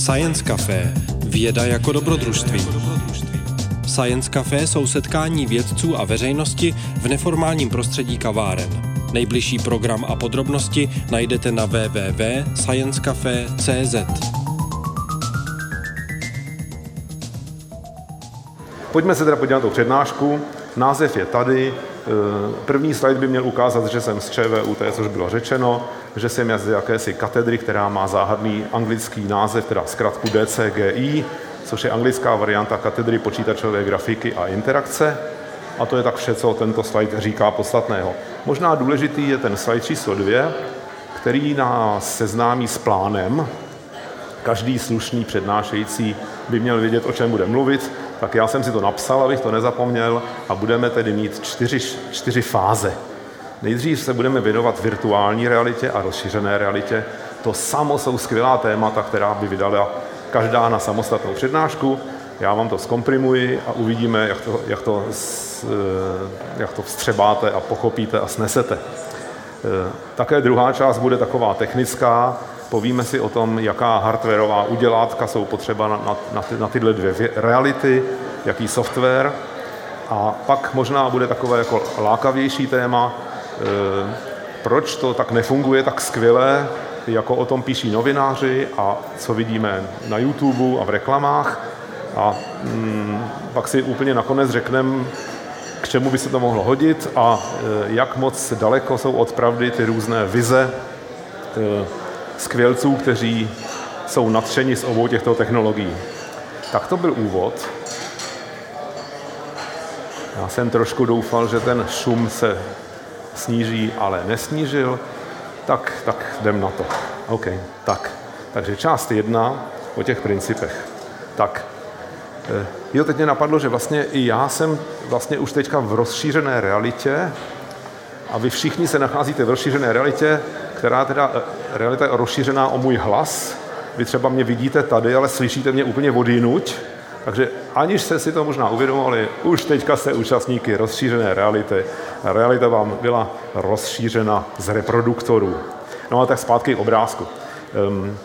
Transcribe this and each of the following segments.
Science Café. Věda jako dobrodružství. Science Café jsou setkání vědců a veřejnosti v neformálním prostředí kaváren. Nejbližší program a podrobnosti najdete na www.sciencecafe.cz. Pojďme se teda podívat na tu přednášku. Název je tady. Eh, první slide by měl ukázat, že jsem z ČVUT, což bylo řečeno, že jsem z jakési katedry, která má záhadný anglický název, teda zkrátku DCGI, což je anglická varianta katedry počítačové grafiky a interakce. A to je tak vše, co tento slide říká podstatného. Možná důležitý je ten slide číslo dvě, který nás seznámí s plánem. Každý slušný přednášející by měl vědět, o čem bude mluvit, tak já jsem si to napsal, abych to nezapomněl, a budeme tedy mít čtyři, čtyři fáze. Nejdřív se budeme věnovat virtuální realitě a rozšířené realitě. To samo jsou skvělá témata, která by vydala každá na samostatnou přednášku. Já vám to zkomprimuji a uvidíme, jak to, jak to, jak to vstřebáte a pochopíte a snesete. Také druhá část bude taková technická. Povíme si o tom, jaká hardwareová udělátka jsou potřeba na, na, na, ty, na tyhle dvě reality, jaký software. A pak možná bude takové jako lákavější téma, Eh, proč to tak nefunguje tak skvěle, jako o tom píší novináři a co vidíme na YouTube a v reklamách. A mm, pak si úplně nakonec řekneme, k čemu by se to mohlo hodit a e, jak moc daleko jsou od pravdy ty různé vize e, skvělců, kteří jsou nadšeni z obou těchto technologií. Tak to byl úvod. Já jsem trošku doufal, že ten šum se sníží, ale nesnížil, tak, tak jdem na to. OK, tak. Takže část jedna o těch principech. Tak, eh, jo, teď mě napadlo, že vlastně i já jsem vlastně už teďka v rozšířené realitě a vy všichni se nacházíte v rozšířené realitě, která teda, eh, realita je rozšířená o můj hlas. Vy třeba mě vidíte tady, ale slyšíte mě úplně vodinuť, takže aniž jste si to možná uvědomovali, už teďka jste účastníky rozšířené reality. Realita vám byla rozšířena z reproduktorů. No a tak zpátky k obrázku. Um,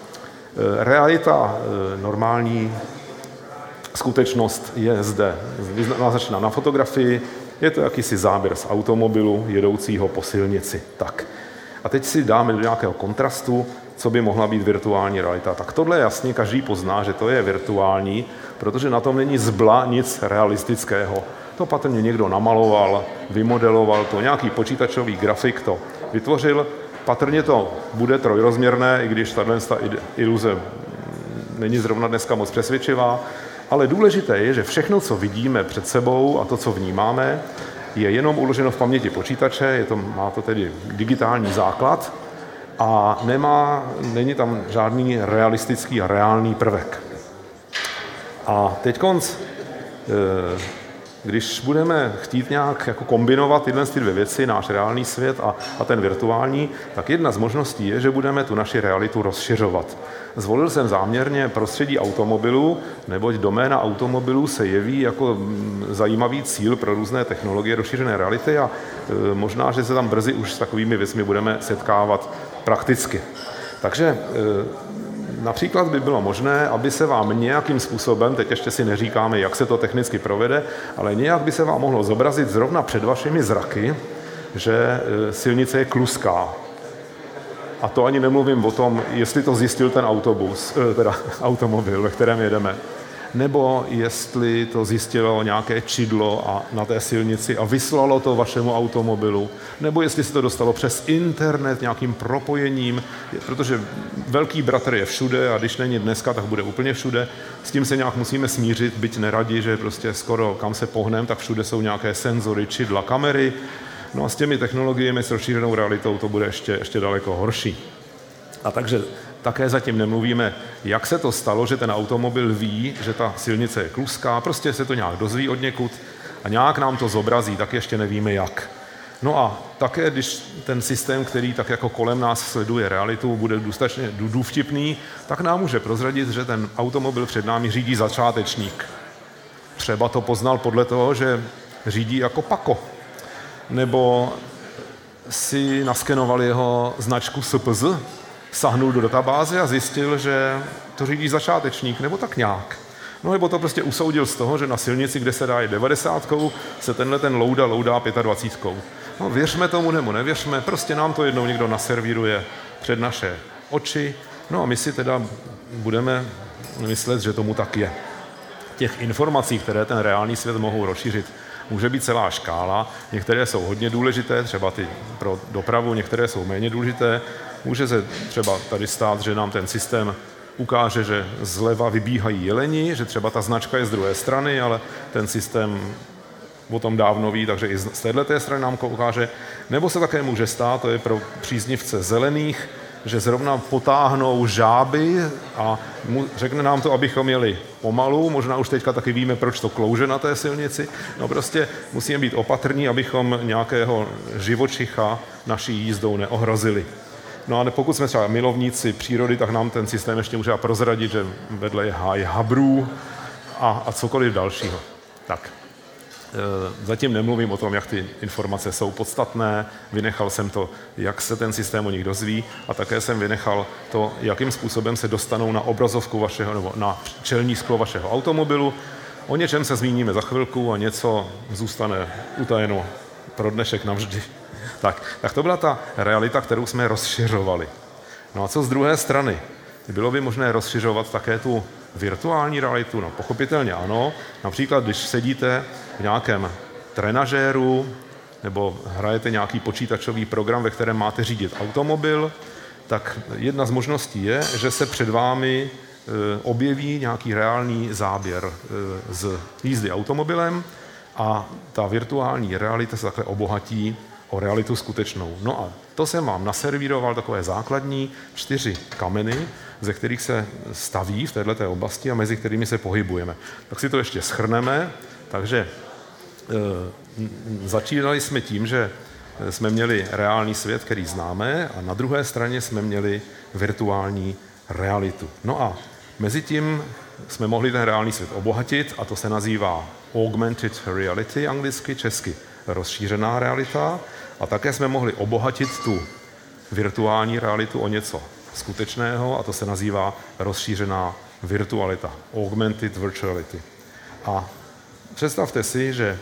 realita, e, normální skutečnost je zde. Naznačena na fotografii, je to jakýsi záběr z automobilu jedoucího po silnici. Tak. A teď si dáme do nějakého kontrastu, co by mohla být virtuální realita. Tak tohle jasně každý pozná, že to je virtuální, protože na tom není zbla nic realistického. To patrně někdo namaloval, vymodeloval to, nějaký počítačový grafik to vytvořil. Patrně to bude trojrozměrné, i když tahle iluze není zrovna dneska moc přesvědčivá, ale důležité je, že všechno, co vidíme před sebou a to, co vnímáme, je jenom uloženo v paměti počítače, je to, má to tedy digitální základ a nemá, není tam žádný realistický a reálný prvek. A teď konc, eh, když budeme chtít nějak jako kombinovat tyhle ty dvě věci, náš reálný svět a, a ten virtuální, tak jedna z možností je, že budeme tu naši realitu rozšiřovat. Zvolil jsem záměrně prostředí automobilu, neboť doména automobilů se jeví jako mm, zajímavý cíl pro různé technologie rozšířené reality a e, možná, že se tam brzy už s takovými věcmi budeme setkávat prakticky. Takže e, Například by bylo možné, aby se vám nějakým způsobem, teď ještě si neříkáme, jak se to technicky provede, ale nějak by se vám mohlo zobrazit zrovna před vašimi zraky, že e, silnice je kluská. A to ani nemluvím o tom, jestli to zjistil ten autobus, e, teda automobil, ve kterém jedeme nebo jestli to zjistilo nějaké čidlo a na té silnici a vyslalo to vašemu automobilu, nebo jestli se to dostalo přes internet nějakým propojením, protože velký bratr je všude a když není dneska, tak bude úplně všude. S tím se nějak musíme smířit, byť neradi, že prostě skoro kam se pohnem, tak všude jsou nějaké senzory, čidla, kamery. No a s těmi technologiemi, s rozšířenou realitou to bude ještě, ještě daleko horší. A takže také zatím nemluvíme, jak se to stalo, že ten automobil ví, že ta silnice je kluská, prostě se to nějak dozví od někud a nějak nám to zobrazí, tak ještě nevíme jak. No a také, když ten systém, který tak jako kolem nás sleduje realitu, bude dostatečně důvtipný, tak nám může prozradit, že ten automobil před námi řídí začátečník. Třeba to poznal podle toho, že řídí jako pako. Nebo si naskenoval jeho značku SPZ, sahnul do databáze a zjistil, že to řídí začátečník, nebo tak nějak. No nebo to prostě usoudil z toho, že na silnici, kde se dá je 90, se tenhle ten louda loudá 25. No věřme tomu nebo nevěřme, prostě nám to jednou někdo naservíruje před naše oči, no a my si teda budeme myslet, že tomu tak je. Těch informací, které ten reálný svět mohou rozšířit, může být celá škála. Některé jsou hodně důležité, třeba ty pro dopravu, některé jsou méně důležité. Může se třeba tady stát, že nám ten systém ukáže, že zleva vybíhají jeleni, že třeba ta značka je z druhé strany, ale ten systém o tom dávno ví, takže i z této strany nám ukáže. Nebo se také může stát, to je pro příznivce zelených, že zrovna potáhnou žáby a mu, řekne nám to, abychom jeli pomalu. Možná už teďka taky víme, proč to klouže na té silnici. No prostě musíme být opatrní, abychom nějakého živočicha naší jízdou neohrozili. No a pokud jsme třeba milovníci přírody, tak nám ten systém ještě může prozradit, že vedle je háj habrů a, a cokoliv dalšího. Tak. E, zatím nemluvím o tom, jak ty informace jsou podstatné, vynechal jsem to, jak se ten systém o nich dozví a také jsem vynechal to, jakým způsobem se dostanou na obrazovku vašeho nebo na čelní sklo vašeho automobilu. O něčem se zmíníme za chvilku a něco zůstane utajeno pro dnešek navždy. Tak, tak to byla ta realita, kterou jsme rozšiřovali. No a co z druhé strany? Bylo by možné rozšiřovat také tu virtuální realitu? No pochopitelně ano. Například, když sedíte v nějakém trenažéru nebo hrajete nějaký počítačový program, ve kterém máte řídit automobil, tak jedna z možností je, že se před vámi e, objeví nějaký reálný záběr e, z jízdy automobilem a ta virtuální realita se takhle obohatí o realitu skutečnou. No a to jsem vám naservíroval takové základní čtyři kameny, ze kterých se staví v této oblasti a mezi kterými se pohybujeme. Tak si to ještě schrneme. Takže e, začínali jsme tím, že jsme měli reálný svět, který známe, a na druhé straně jsme měli virtuální realitu. No a mezi tím jsme mohli ten reálný svět obohatit a to se nazývá augmented reality anglicky, česky rozšířená realita. A také jsme mohli obohatit tu virtuální realitu o něco skutečného a to se nazývá rozšířená virtualita, augmented virtuality. A představte si, že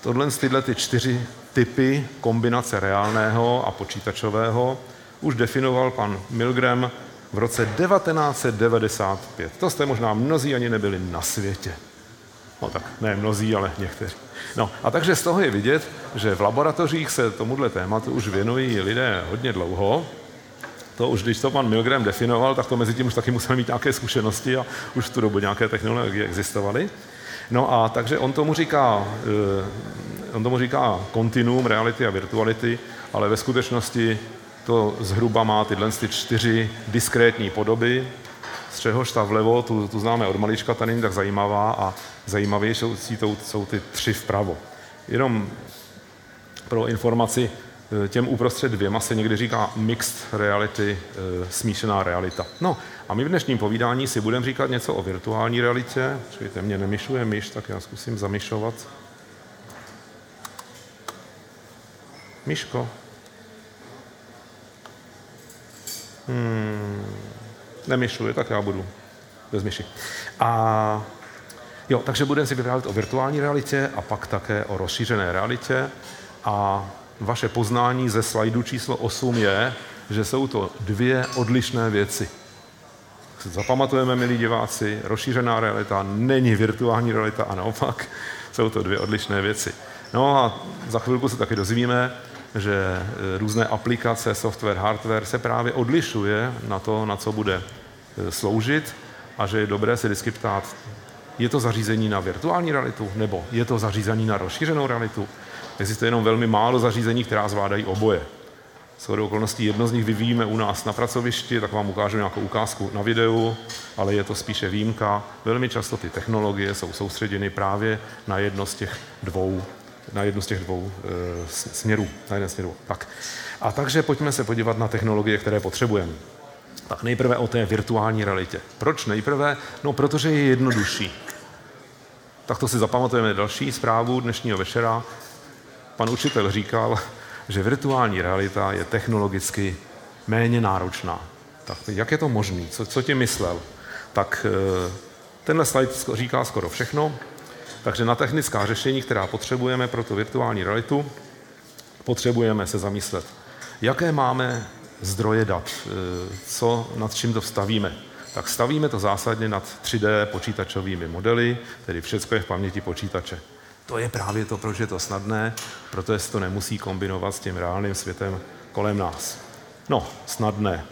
tohle tyhle ty čtyři typy kombinace reálného a počítačového už definoval pan Milgram v roce 1995. To jste možná mnozí ani nebyli na světě. No tak ne mnozí, ale někteří. No a takže z toho je vidět, že v laboratořích se tomuhle tématu už věnují lidé hodně dlouho. To už, když to pan Milgram definoval, tak to mezi tím už taky musel mít nějaké zkušenosti a už v tu dobu nějaké technologie existovaly. No a takže on tomu říká, eh, on tomu říká kontinuum reality a virtuality, ale ve skutečnosti to zhruba má tyhle ty čtyři diskrétní podoby, z ta vlevo, tu, tu známe od malička, ta není tak zajímavá a zajímavější jsou, jsou ty tři vpravo. Jenom pro informaci, eh, těm uprostřed dvěma se někdy říká mixed reality, eh, smíšená realita. No a my v dnešním povídání si budeme říkat něco o virtuální realitě. Čujte, mě nemyšuje myš, tak já zkusím zamyšovat. Myško. Hmm, nemyšluje, tak já budu bez myši. A jo, takže budeme si vyprávět o virtuální realitě a pak také o rozšířené realitě. A vaše poznání ze slajdu číslo 8 je, že jsou to dvě odlišné věci. Zapamatujeme, milí diváci, rozšířená realita není virtuální realita a naopak jsou to dvě odlišné věci. No a za chvilku se taky dozvíme, že e, různé aplikace, software, hardware se právě odlišuje na to, na co bude e, sloužit a že je dobré se vždycky ptát, je to zařízení na virtuální realitu nebo je to zařízení na rozšířenou realitu. Existuje jenom velmi málo zařízení, která zvládají oboje. S okolností jedno z nich vyvíjíme u nás na pracovišti, tak vám ukážu nějakou ukázku na videu, ale je to spíše výjimka. Velmi často ty technologie jsou soustředěny právě na jedno z těch dvou na jednu z těch dvou e, směrů. Na jeden směru. Tak. A takže pojďme se podívat na technologie, které potřebujeme. Tak nejprve o té virtuální realitě. Proč nejprve? No, protože je jednodušší. Tak to si zapamatujeme další zprávu dnešního večera. Pan učitel říkal, že virtuální realita je technologicky méně náročná. Tak jak je to možné? Co, co ti myslel? Tak eh, tenhle slide říká skoro všechno. Takže na technická řešení, která potřebujeme pro tu virtuální realitu, potřebujeme se zamyslet, jaké máme zdroje dat, eh, co, nad čím to vstavíme. Tak stavíme to zásadně nad 3D počítačovými modely, tedy všechno je v paměti počítače. To je právě to, proč je to snadné, protože se to nemusí kombinovat s tím reálným světem kolem nás. No, snadné.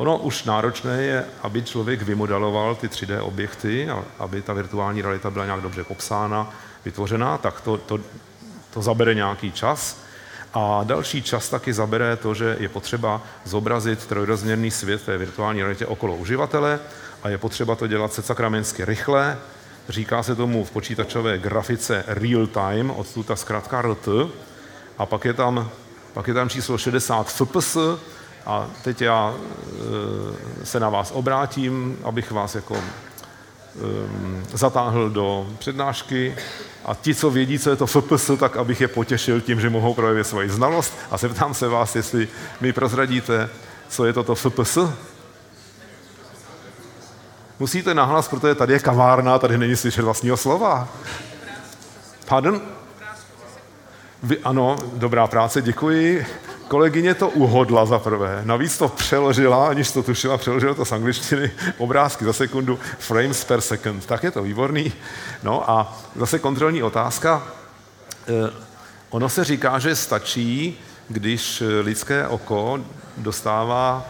Ono už náročné je, aby člověk vymodeloval ty 3D objekty, aby ta virtuální realita byla nějak dobře popsána, vytvořená, tak to, to, to zabere nějaký čas. A další čas taky zabere to, že je potřeba zobrazit trojrozměrný svět té virtuální realitě okolo uživatele a je potřeba to dělat se sakramensky rychle. Říká se tomu v počítačové grafice real time, odtud ta zkrátka RT. A pak je tam, pak je tam číslo 60 fps, a teď já e, se na vás obrátím, abych vás jako um, zatáhl do přednášky a ti, co vědí, co je to FPS, tak abych je potěšil tím, že mohou projevit svoji znalost a zeptám se vás, jestli mi prozradíte, co je toto FPS. Musíte nahlas, protože tady je kavárna, tady není slyšet vlastního slova. Pardon? Vy, ano, dobrá práce, děkuji. Kolegyně to uhodla za prvé, navíc to přeložila, aniž to tušila, přeložila to z angličtiny, obrázky za sekundu, frames per second, tak je to výborný. No a zase kontrolní otázka. Eh, ono se říká, že stačí, když lidské oko dostává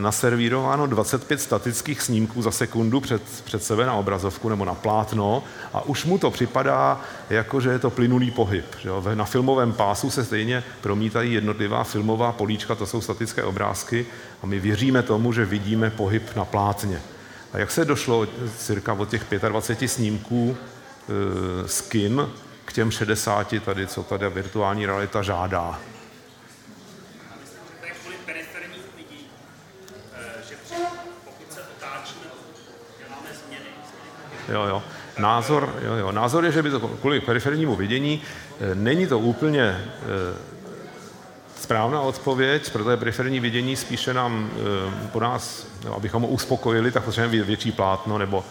naservírováno 25 statických snímků za sekundu před, před sebe na obrazovku nebo na plátno a už mu to připadá, jako že je to plynulý pohyb. Že jo? Na filmovém pásu se stejně promítají jednotlivá filmová políčka, to jsou statické obrázky a my věříme tomu, že vidíme pohyb na plátně. A jak se došlo cirka od těch 25 snímků e, skin k těm 60 tady, co tady virtuální realita žádá? Jo, jo. Názor, jo, jo. Názor je, že by to kvůli perifernímu vidění e, není to úplně e, správná odpověď, protože periferní vidění spíše nám e, po nás, no, abychom ho uspokojili, tak potřebujeme větší plátno nebo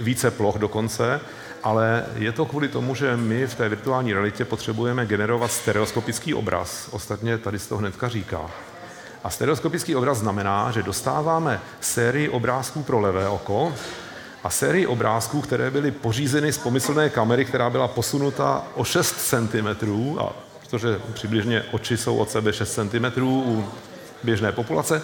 více ploch dokonce, ale je to kvůli tomu, že my v té virtuální realitě potřebujeme generovat stereoskopický obraz. Ostatně tady z toho hnedka říká. A stereoskopický obraz znamená, že dostáváme sérii obrázků pro levé oko, a sérii obrázků, které byly pořízeny z pomyslné kamery, která byla posunuta o 6 cm, a protože přibližně oči jsou od sebe 6 cm u běžné populace.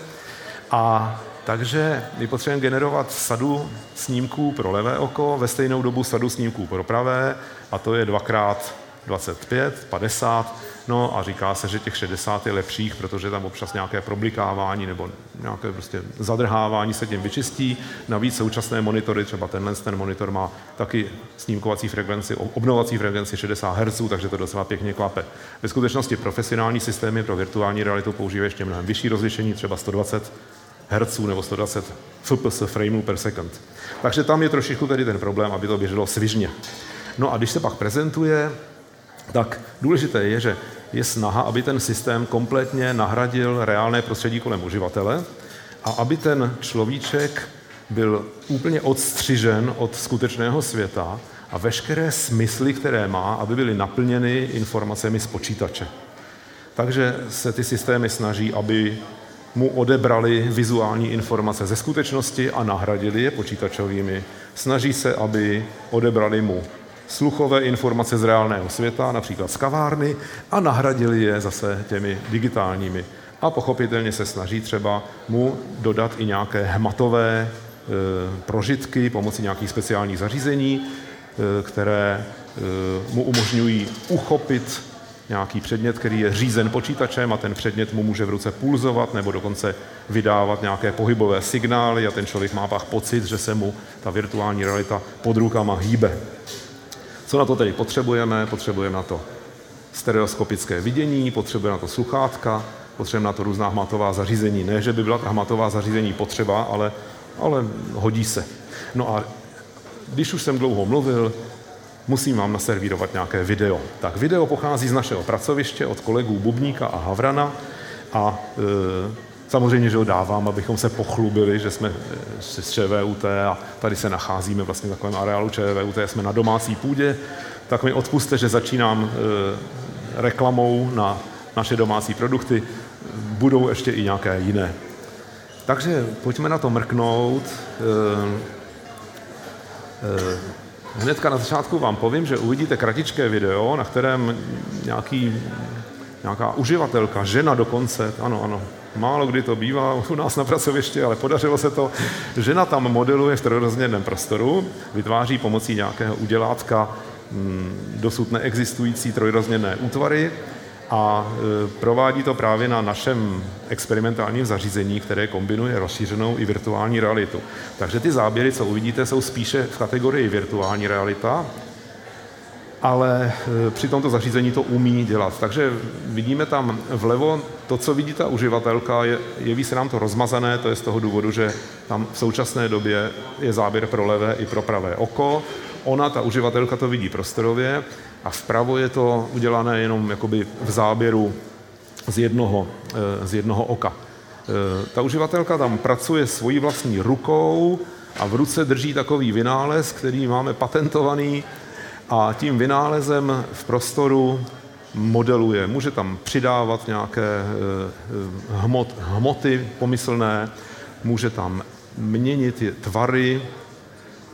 A takže my potřebujeme generovat sadu snímků pro levé oko, ve stejnou dobu sadu snímků pro pravé, a to je dvakrát 25, 50, no a říká se, že těch 60 je lepších, protože tam občas nějaké problikávání nebo nějaké prostě zadrhávání se tím vyčistí. Navíc současné monitory, třeba tenhle ten monitor má taky snímkovací frekvenci, obnovací frekvenci 60 Hz, takže to docela pěkně klape. Ve skutečnosti profesionální systémy pro virtuální realitu používají ještě mnohem vyšší rozlišení, třeba 120 Hz nebo 120 fps frameů per second. Takže tam je trošičku tedy ten problém, aby to běželo svižně. No a když se pak prezentuje, tak důležité je, že je snaha, aby ten systém kompletně nahradil reálné prostředí kolem uživatele a aby ten človíček byl úplně odstřižen od skutečného světa a veškeré smysly, které má, aby byly naplněny informacemi z počítače. Takže se ty systémy snaží, aby mu odebrali vizuální informace ze skutečnosti a nahradili je počítačovými. Snaží se, aby odebrali mu sluchové informace z reálného světa, například z kavárny, a nahradili je zase těmi digitálními. A pochopitelně se snaží třeba mu dodat i nějaké hmatové e, prožitky pomocí nějakých speciálních zařízení, e, které e, mu umožňují uchopit nějaký předmět, který je řízen počítačem a ten předmět mu může v ruce pulzovat nebo dokonce vydávat nějaké pohybové signály a ten člověk má pak pocit, že se mu ta virtuální realita pod rukama hýbe. Co na to tedy potřebujeme? Potřebujeme na to stereoskopické vidění, potřebujeme na to sluchátka, potřebujeme na to různá hmatová zařízení. Ne, že by byla ta hmatová zařízení potřeba, ale, ale hodí se. No a když už jsem dlouho mluvil, musím vám naservírovat nějaké video. Tak video pochází z našeho pracoviště od kolegů Bubníka a Havrana a e, Samozřejmě, že ho dávám, abychom se pochlubili, že jsme z ČVUT a tady se nacházíme vlastně v takovém areálu ČVUT, jsme na domácí půdě, tak mi odpuste, že začínám reklamou na naše domácí produkty. Budou ještě i nějaké jiné. Takže pojďme na to mrknout. Hnedka na začátku vám povím, že uvidíte kratičké video, na kterém nějaký, nějaká uživatelka, žena dokonce, ano, ano, málo kdy to bývá u nás na pracovišti, ale podařilo se to, žena tam modeluje v trojrozměrném prostoru, vytváří pomocí nějakého udělátka mm, dosud neexistující trojrozměrné útvary a e, provádí to právě na našem experimentálním zařízení, které kombinuje rozšířenou i virtuální realitu. Takže ty záběry, co uvidíte, jsou spíše v kategorii virtuální realita, ale e, při tomto zařízení to umí dělat. Takže vidíme tam vlevo to, co vidí ta uživatelka, je, jeví se nám to rozmazané, to je z toho důvodu, že tam v současné době je záběr pro levé i pro pravé oko. Ona, ta uživatelka, to vidí prostorově a vpravo je to udělané jenom jakoby v záběru z jednoho, eh, z jednoho oka. Eh, ta uživatelka tam pracuje svojí vlastní rukou a v ruce drží takový vynález, který máme patentovaný a tím vynálezem v prostoru modeluje. Může tam přidávat nějaké eh, hmot, hmoty pomyslné, může tam měnit tvary,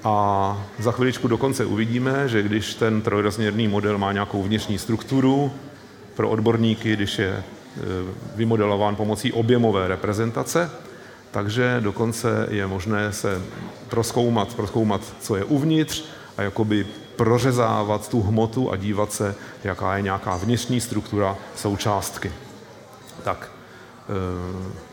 a za chviličku dokonce uvidíme, že když ten trojrozměrný model má nějakou vnitřní strukturu, pro odborníky, když je e, vymodelován pomocí objemové reprezentace, takže dokonce je možné se proskoumat, proskoumat, co je uvnitř a jakoby prořezávat tu hmotu a dívat se, jaká je nějaká vnitřní struktura součástky. Tak, e,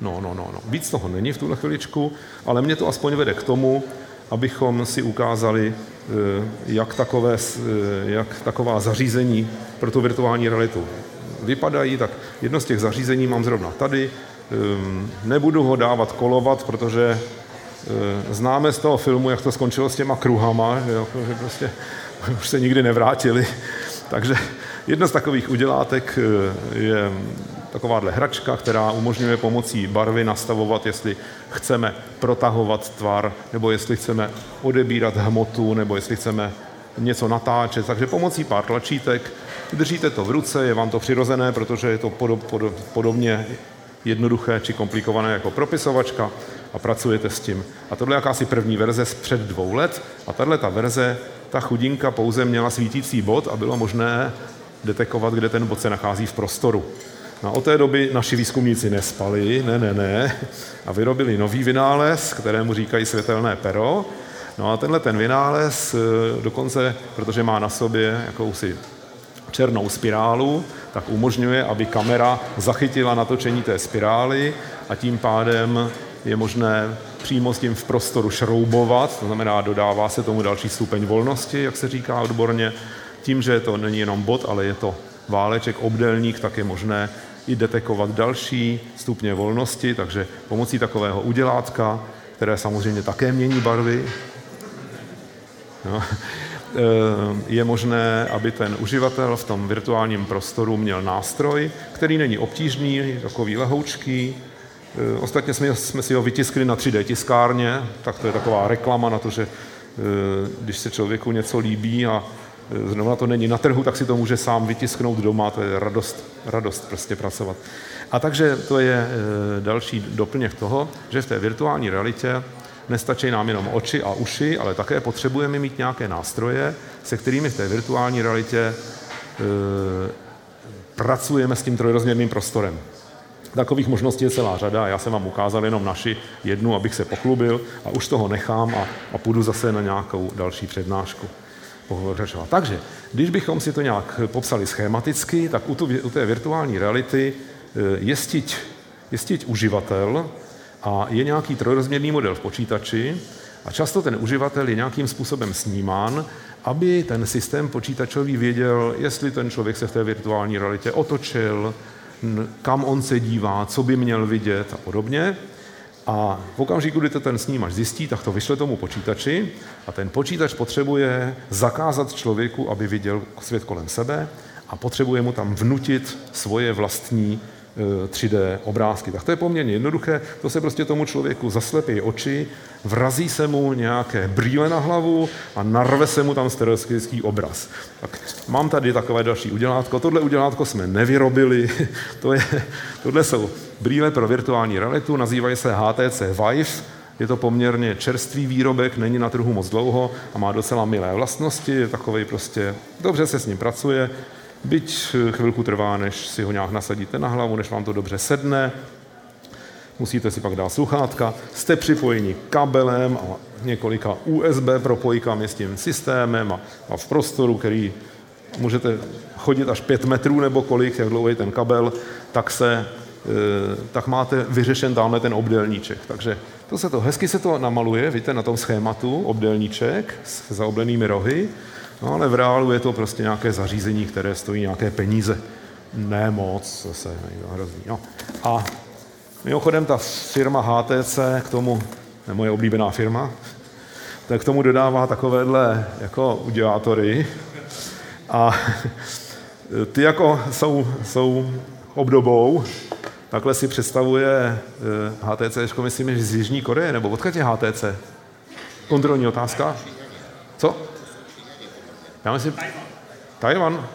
no, no, no, no. Víc toho není v tuhle chviličku, ale mě to aspoň vede k tomu, abychom si ukázali, eh, jak, takové, eh, jak taková zařízení pro tu virtuální realitu vypadají, tak jedno z těch zařízení mám zrovna tady. Ehm, nebudu ho dávat kolovat, protože eh, známe z toho filmu, jak to skončilo s těma kruhama, že, že prostě už se nikdy nevrátili. Takže jedno z takových udělátek je takováhle hračka, která umožňuje pomocí barvy nastavovat, jestli chceme protahovat tvar, nebo jestli chceme odebírat hmotu, nebo jestli chceme něco natáčet. Takže pomocí pár tlačítek držíte to v ruce, je vám to přirozené, protože je to podob, podob, podobně jednoduché či komplikované jako propisovačka a pracujete s tím. A tohle je jakási první verze z před dvou let a tahle ta verze, ta chudinka pouze měla svítící bod a bylo možné detekovat, kde ten bod se nachází v prostoru. No, od té doby naši výzkumníci nespali, ne, ne, ne, a vyrobili nový vynález, kterému říkají světelné pero. No a tenhle ten vynález eh, dokonce, protože má na sobě jakousi černou spirálu, tak umožňuje, aby kamera zachytila natočení té spirály a tím pádem je možné přímo s tím v prostoru šroubovat, to znamená, dodává se tomu další stupeň volnosti, jak se říká odborně, tím, že to není jenom bod, ale je to váleček, obdelník, tak je možné i detekovat další stupně volnosti, takže pomocí takového udělátka, které samozřejmě také mění barvy, no, eh, je možné, aby ten uživatel v tom virtuálním prostoru měl nástroj, který není obtížný, takový lehoučký. Eh, ostatně jsme, jsme si ho vytiskli na 3D tiskárně, tak to je taková reklama na to, že eh, když se člověku něco líbí a zrovna to není na trhu, tak si to může sám vytisknout doma, to je radost, radost prostě pracovat. A takže to je další doplněk toho, že v té virtuální realitě nestačí nám jenom oči a uši, ale také potřebujeme mít nějaké nástroje, se kterými v té virtuální realitě pracujeme s tím trojrozměrným prostorem. Takových možností je celá řada. Já jsem vám ukázal jenom naši jednu, abych se pochlubil a už toho nechám a, a půjdu zase na nějakou další přednášku. Takže, když bychom si to nějak popsali schematicky, tak u, tu, u té virtuální reality eh, je stiť, je stiť uživatel a je nějaký trojrozměrný model v počítači a často ten uživatel je nějakým způsobem snímán, aby ten systém počítačový věděl, jestli ten člověk se v té virtuální realitě otočil, kam on se dívá, co by měl vidět a podobně. A v okamžiku, kdy to ten snímač zjistí, tak to vyšle tomu počítači a ten počítač potřebuje zakázat člověku, aby viděl svět kolem sebe a potřebuje mu tam vnutit svoje vlastní 3D obrázky. Tak to je poměrně jednoduché, to se prostě tomu člověku zaslepí oči, vrazí se mu nějaké brýle na hlavu a narve se mu tam stereoskopický obraz. Tak mám tady takové další udělátko. Tohle udělátko jsme nevyrobili, to je, tohle jsou brýle pro virtuální realitu, nazývají se HTC Vive, je to poměrně čerstvý výrobek, není na trhu moc dlouho a má docela milé vlastnosti, je takový prostě, dobře se s ním pracuje, byť chvilku trvá, než si ho nějak nasadíte na hlavu, než vám to dobře sedne, musíte si pak dát sluchátka, jste připojeni kabelem a několika USB propojkami s tím systémem a, a v prostoru, který můžete chodit až pět metrů nebo kolik, jak dlouhý ten kabel, tak se Eh, tak máte vyřešen tamhle ten obdélníček. Takže to se to, hezky se to namaluje, víte, na tom schématu, obdélníček s zaoblenými rohy, no ale v reálu je to prostě nějaké zařízení, které stojí nějaké peníze. Ne moc, zase nejde hrozný. No. A mimochodem ta firma HTC k tomu, ne moje oblíbená firma, tak k tomu dodává takovéhle jako udělátory a ty jako jsou, jsou obdobou Takhle si představuje HTC, eh, myslím, že z Jižní Koreje, nebo odkud je HTC? Kontrolní otázka? Co? Já myslím, Tajvan.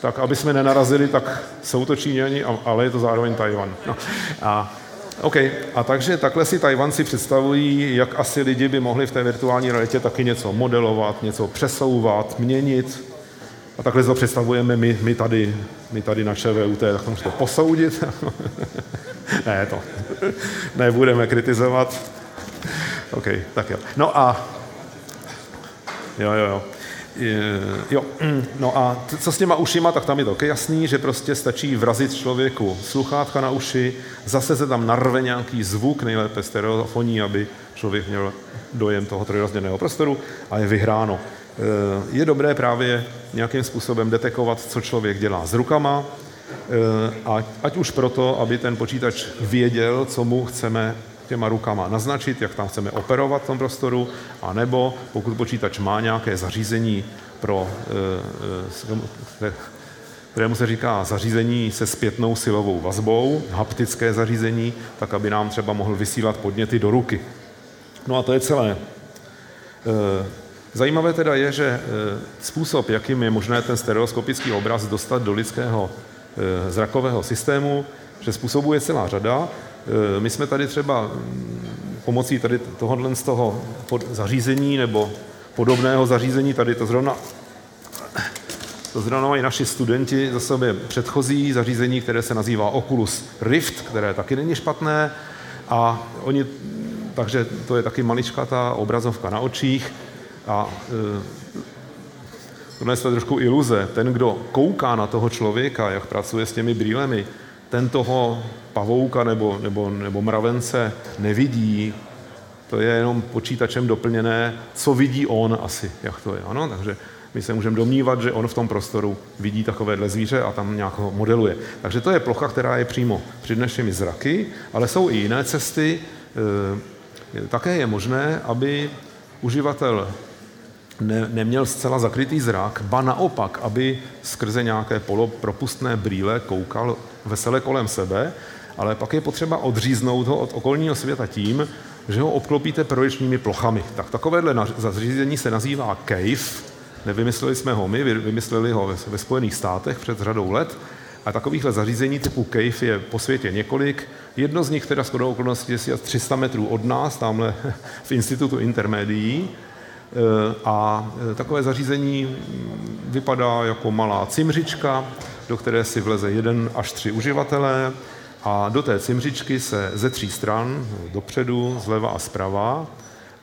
Tak aby jsme nenarazili, tak jsou to Číňani, ale je to zároveň Tajvan. No. A, OK, a takže takhle si Tajvanci představují, jak asi lidi by mohli v té virtuální realitě taky něco modelovat, něco přesouvat, měnit. A takhle to představujeme my, my, tady, my tady na ČVUT, tak to můžete posoudit. ne, to nebudeme kritizovat. OK, tak jo. No a jo, jo, jo. Jo, no a co s těma ušima, tak tam je to okay, jasný, že prostě stačí vrazit člověku sluchátka na uši, zase se tam narve nějaký zvuk, nejlépe stereofoní, aby člověk měl dojem toho trojrozměrného prostoru a je vyhráno. Je dobré právě nějakým způsobem detekovat, co člověk dělá s rukama, a ať už proto, aby ten počítač věděl, co mu chceme těma rukama naznačit, jak tam chceme operovat v tom prostoru, anebo pokud počítač má nějaké zařízení pro, kterému se říká zařízení se zpětnou silovou vazbou, haptické zařízení, tak aby nám třeba mohl vysílat podněty do ruky. No a to je celé. Zajímavé teda je, že způsob, jakým je možné ten stereoskopický obraz dostat do lidského zrakového systému, že způsobů je celá řada. E, my jsme tady třeba mm, pomocí tady tohohle z toho zařízení nebo podobného zařízení, tady to zrovna to zrovna mají naši studenti za sobě předchozí zařízení, které se nazývá Oculus Rift, které taky není špatné. A oni, takže to je taky maličká ta obrazovka na očích, a e, tohle je trošku iluze. Ten, kdo kouká na toho člověka, jak pracuje s těmi brýlemi, ten toho pavouka nebo, nebo, nebo mravence nevidí, to je jenom počítačem doplněné, co vidí on asi, jak to je. Ano? Takže my se můžeme domnívat, že on v tom prostoru vidí takovéhle zvíře a tam nějak ho modeluje. Takže to je plocha, která je přímo před našimi zraky, ale jsou i jiné cesty. E, také je možné, aby uživatel ne, neměl zcela zakrytý zrak, ba naopak, aby skrze nějaké polopropustné brýle koukal vesele kolem sebe, ale pak je potřeba odříznout ho od okolního světa tím, že ho obklopíte proječními plochami. Tak takovéhle zařízení se nazývá cave, nevymysleli jsme ho my, vymysleli ho ve Spojených státech před řadou let, a takovýchhle zařízení typu cave je po světě několik. Jedno z nich teda shodou okolností je asi 300 metrů od nás, tamhle v Institutu intermédií. Eh, a eh, takové zařízení vypadá jako malá cimřička, do které si vleze jeden až tři uživatelé a do té cimřičky se ze tří stran, dopředu, zleva a zprava,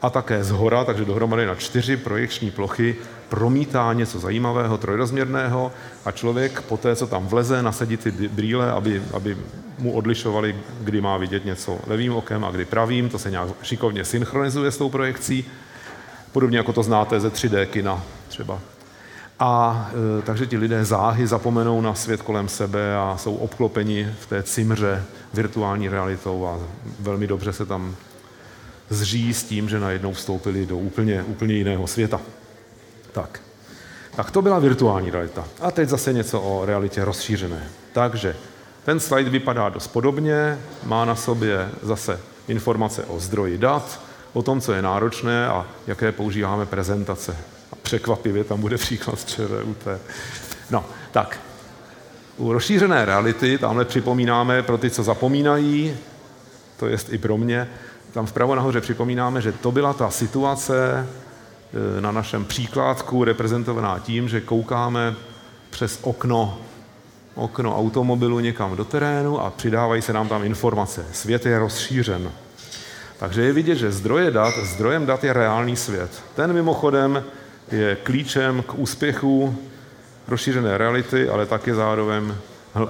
a také z hora, takže dohromady na čtyři projekční plochy, promítá něco zajímavého, trojrozměrného a člověk po té, co tam vleze, nasadí ty brýle, aby, aby mu odlišovali, kdy má vidět něco levým okem a kdy pravým, to se nějak šikovně synchronizuje s tou projekcí Podobně jako to znáte ze 3D kina třeba. A e, takže ti lidé záhy zapomenou na svět kolem sebe a jsou obklopeni v té cimře virtuální realitou a velmi dobře se tam zří s tím, že najednou vstoupili do úplně, úplně jiného světa. Tak. tak to byla virtuální realita. A teď zase něco o realitě rozšířené. Takže Ten slide vypadá dost podobně, má na sobě zase informace o zdroji dat, o tom, co je náročné a jaké používáme prezentace. A překvapivě tam bude příklad z ČVUT. No, tak. U rozšířené reality tamhle připomínáme pro ty, co zapomínají, to jest i pro mě, tam vpravo nahoře připomínáme, že to byla ta situace e, na našem příkladku reprezentovaná tím, že koukáme přes okno, okno automobilu někam do terénu a přidávají se nám tam informace. Svět je rozšířen. Takže je vidět, že zdroje dat, zdrojem dat je reálný svět. Ten mimochodem je klíčem k úspěchu rozšířené reality, ale také zároveň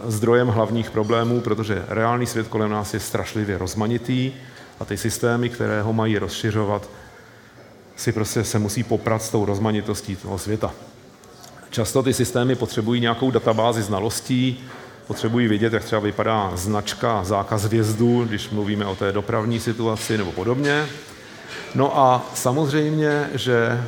zdrojem hlavních problémů, protože reálný svět kolem nás je strašlivě rozmanitý a ty systémy, které ho mají rozšiřovat, si prostě se musí poprat s tou rozmanitostí toho světa. Často ty systémy potřebují nějakou databázi znalostí, potřebují vědět, jak třeba vypadá značka zákaz vjezdu, když mluvíme o té dopravní situaci nebo podobně. No a samozřejmě, že e,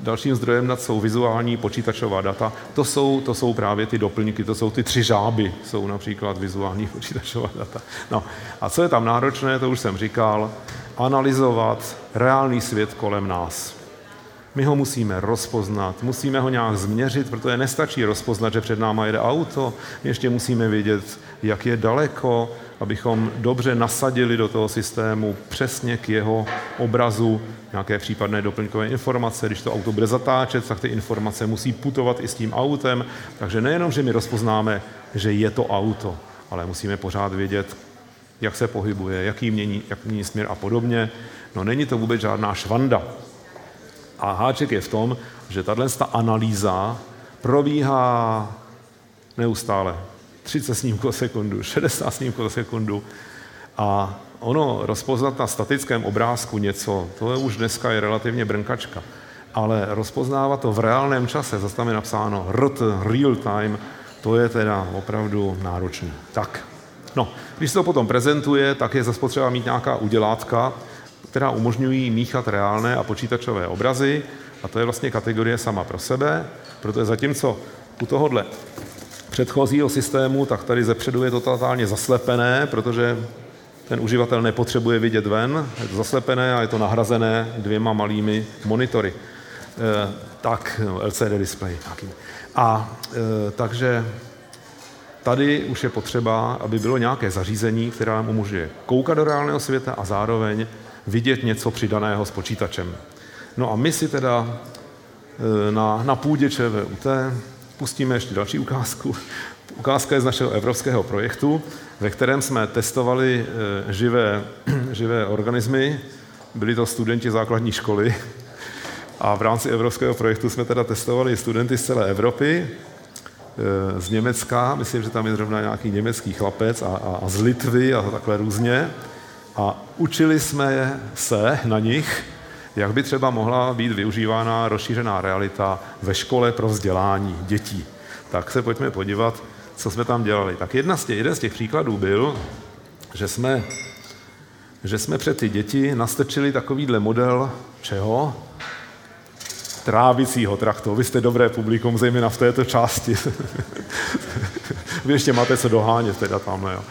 dalším zdrojem nad jsou vizuální počítačová data. To jsou, to jsou právě ty doplňky, to jsou ty tři žáby, jsou například vizuální počítačová data. No a co je tam náročné, to už jsem říkal, analyzovat reálný svět kolem nás. My ho musíme rozpoznat, musíme ho nějak změřit, protože nestačí rozpoznat, že před náma jede auto, ještě musíme vědět, jak je daleko, abychom dobře nasadili do toho systému přesně k jeho obrazu nějaké případné doplňkové informace. Když to auto bude zatáčet, tak ty informace musí putovat i s tím autem. Takže nejenom, že my rozpoznáme, že je to auto, ale musíme pořád vědět, jak se pohybuje, jaký mění, jak mění směr a podobně. No není to vůbec žádná švanda. A háček je v tom, že tahle analýza probíhá neustále. 30 snímků za sekundu, 60 snímků za sekundu. A ono rozpoznat na statickém obrázku něco, to je už dneska je relativně brnkačka. Ale rozpoznávat to v reálném čase, zase tam je napsáno RT, real time, to je teda opravdu náročný. Tak, no, když se to potom prezentuje, tak je zase potřeba mít nějaká udělátka, která umožňují míchat reálné a počítačové obrazy, a to je vlastně kategorie sama pro sebe, protože zatímco u tohohle předchozího systému, tak tady zepředu je to totálně zaslepené, protože ten uživatel nepotřebuje vidět ven, je to zaslepené a je to nahrazené dvěma malými monitory. E, tak, LCD display. A e, takže tady už je potřeba, aby bylo nějaké zařízení, které nám umožňuje koukat do reálného světa a zároveň vidět něco přidaného s počítačem. No a my si teda e, na, na půdě ČVUT pustíme ještě další ukázku. Ukázka je z našeho evropského projektu, ve kterém jsme testovali e, živé, živé organismy. Byli to studenti základní školy a v rámci evropského projektu jsme teda testovali studenty z celé Evropy, e, z Německa, myslím, že tam je zrovna nějaký německý chlapec a, a, a z Litvy a takhle různě. A učili jsme se na nich, jak by třeba mohla být využívána rozšířená realita ve škole pro vzdělání dětí. Tak se pojďme podívat, co jsme tam dělali. Tak jedna z těch, jeden z těch příkladů byl, že jsme, že jsme před ty děti nastrčili takovýhle model čeho? Trávicího traktu. Vy jste dobré publikum, zejména v této části. Vy ještě máte co dohánět teda tamhle. Jo.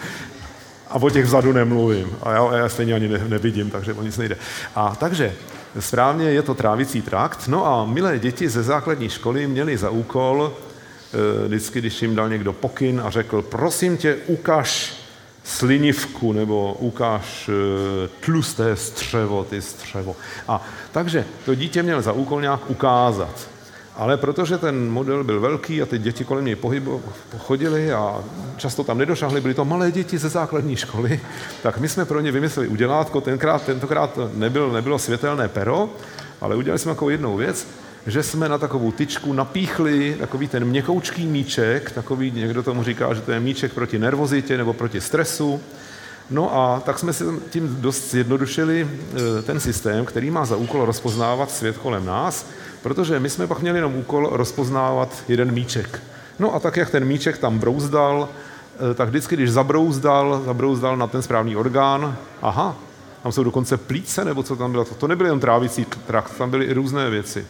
A o těch vzadu nemluvím. A já, já stejně ani ne, nevidím, takže o nic nejde. A takže správně je to trávicí trakt. No a milé děti ze základní školy měly za úkol, eh, vždycky, když jim dal někdo pokyn a řekl, prosím tě, ukaž slinivku nebo ukáž eh, tlusté střevo, ty střevo. A takže to dítě měl za úkol nějak ukázat. Ale protože ten model byl velký a ty děti kolem něj chodili a často tam nedošahli, byly to malé děti ze základní školy, tak my jsme pro ně vymysleli udělátko. Tenkrát, tentokrát nebyl, nebylo světelné pero, ale udělali jsme takovou jednou věc, že jsme na takovou tyčku napíchli takový ten měkoučký míček, takový, někdo tomu říká, že to je míček proti nervozitě nebo proti stresu, No a tak jsme si tím dost zjednodušili e, ten systém, který má za úkol rozpoznávat svět kolem nás, protože my jsme pak měli jenom úkol rozpoznávat jeden míček. No a tak, jak ten míček tam brouzdal, e, tak vždycky, když zabrouzdal, zabrouzdal na ten správný orgán, aha, tam jsou dokonce plíce, nebo co tam bylo, to, to nebyl jen trávicí trakt, tam byly i různé věci.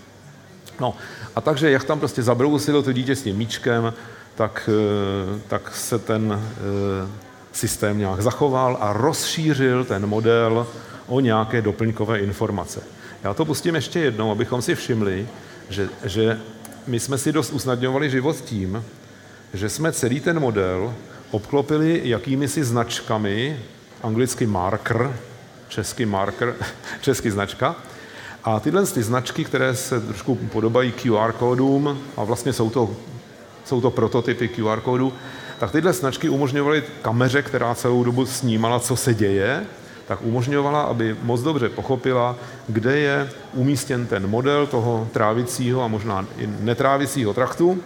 No a takže, jak tam prostě zabrousilo to dítě s tím míčkem, tak, tak se ten systém nějak zachoval a rozšířil ten model o nějaké doplňkové informace. Já to pustím ještě jednou, abychom si všimli, že, že my jsme si dost usnadňovali život tím, že jsme celý ten model obklopili jakými si značkami, anglicky marker, český marker, český značka, a tyhle ty značky, které se trošku podobají QR kódům, a vlastně jsou to, jsou to prototypy QR kódů, tak tyhle značky umožňovaly kameře, která celou dobu snímala, co se děje, tak umožňovala, aby moc dobře pochopila, kde je umístěn ten model toho trávicího a možná i netrávicího traktu.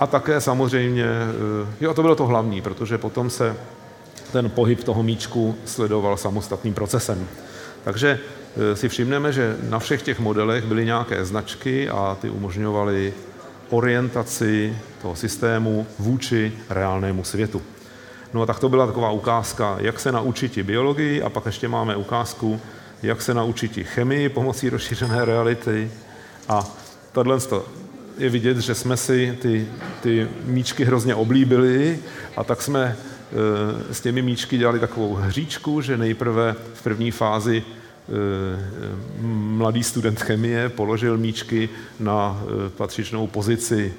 A také samozřejmě, eh, jo, to bylo to hlavní, protože potom se ten pohyb toho míčku sledoval samostatným procesem. Takže eh, si všimneme, že na všech těch modelech byly nějaké značky a ty umožňovaly orientaci toho systému vůči reálnému světu. No a tak to byla taková ukázka, jak se naučit biologii a pak ještě máme ukázku, jak se naučit chemii pomocí rozšířené reality. A tohle je vidět, že jsme si ty, ty míčky hrozně oblíbili a tak jsme e, s těmi míčky dělali takovou hříčku, že nejprve v první fázi e, mladý student chemie položil míčky na e, patřičnou pozici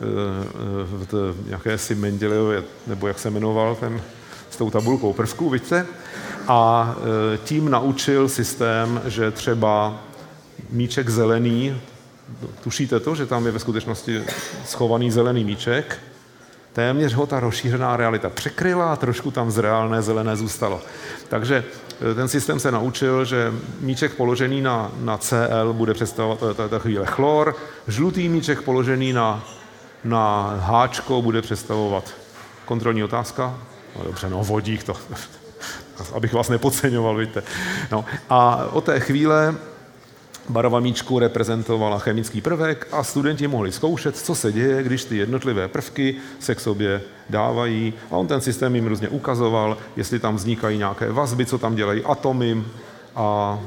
v jakési Mendelejově, nebo jak se jmenoval ten s tou tabulkou prvků, vidíte? A tím naučil systém, že třeba míček zelený, tušíte to, že tam je ve skutečnosti schovaný zelený míček, téměř ho ta rozšířená realita překryla a trošku tam z reálné zelené zůstalo. Takže ten systém se naučil, že míček položený na, na CL bude představovat ta chvíle chlor, žlutý míček položený na na háčko bude představovat kontrolní otázka. No dobře, no vodík to, abych vás nepodceňoval, víte. No, a od té chvíle barva míčku reprezentovala chemický prvek a studenti mohli zkoušet, co se děje, když ty jednotlivé prvky se k sobě dávají. A on ten systém jim různě ukazoval, jestli tam vznikají nějaké vazby, co tam dělají atomy a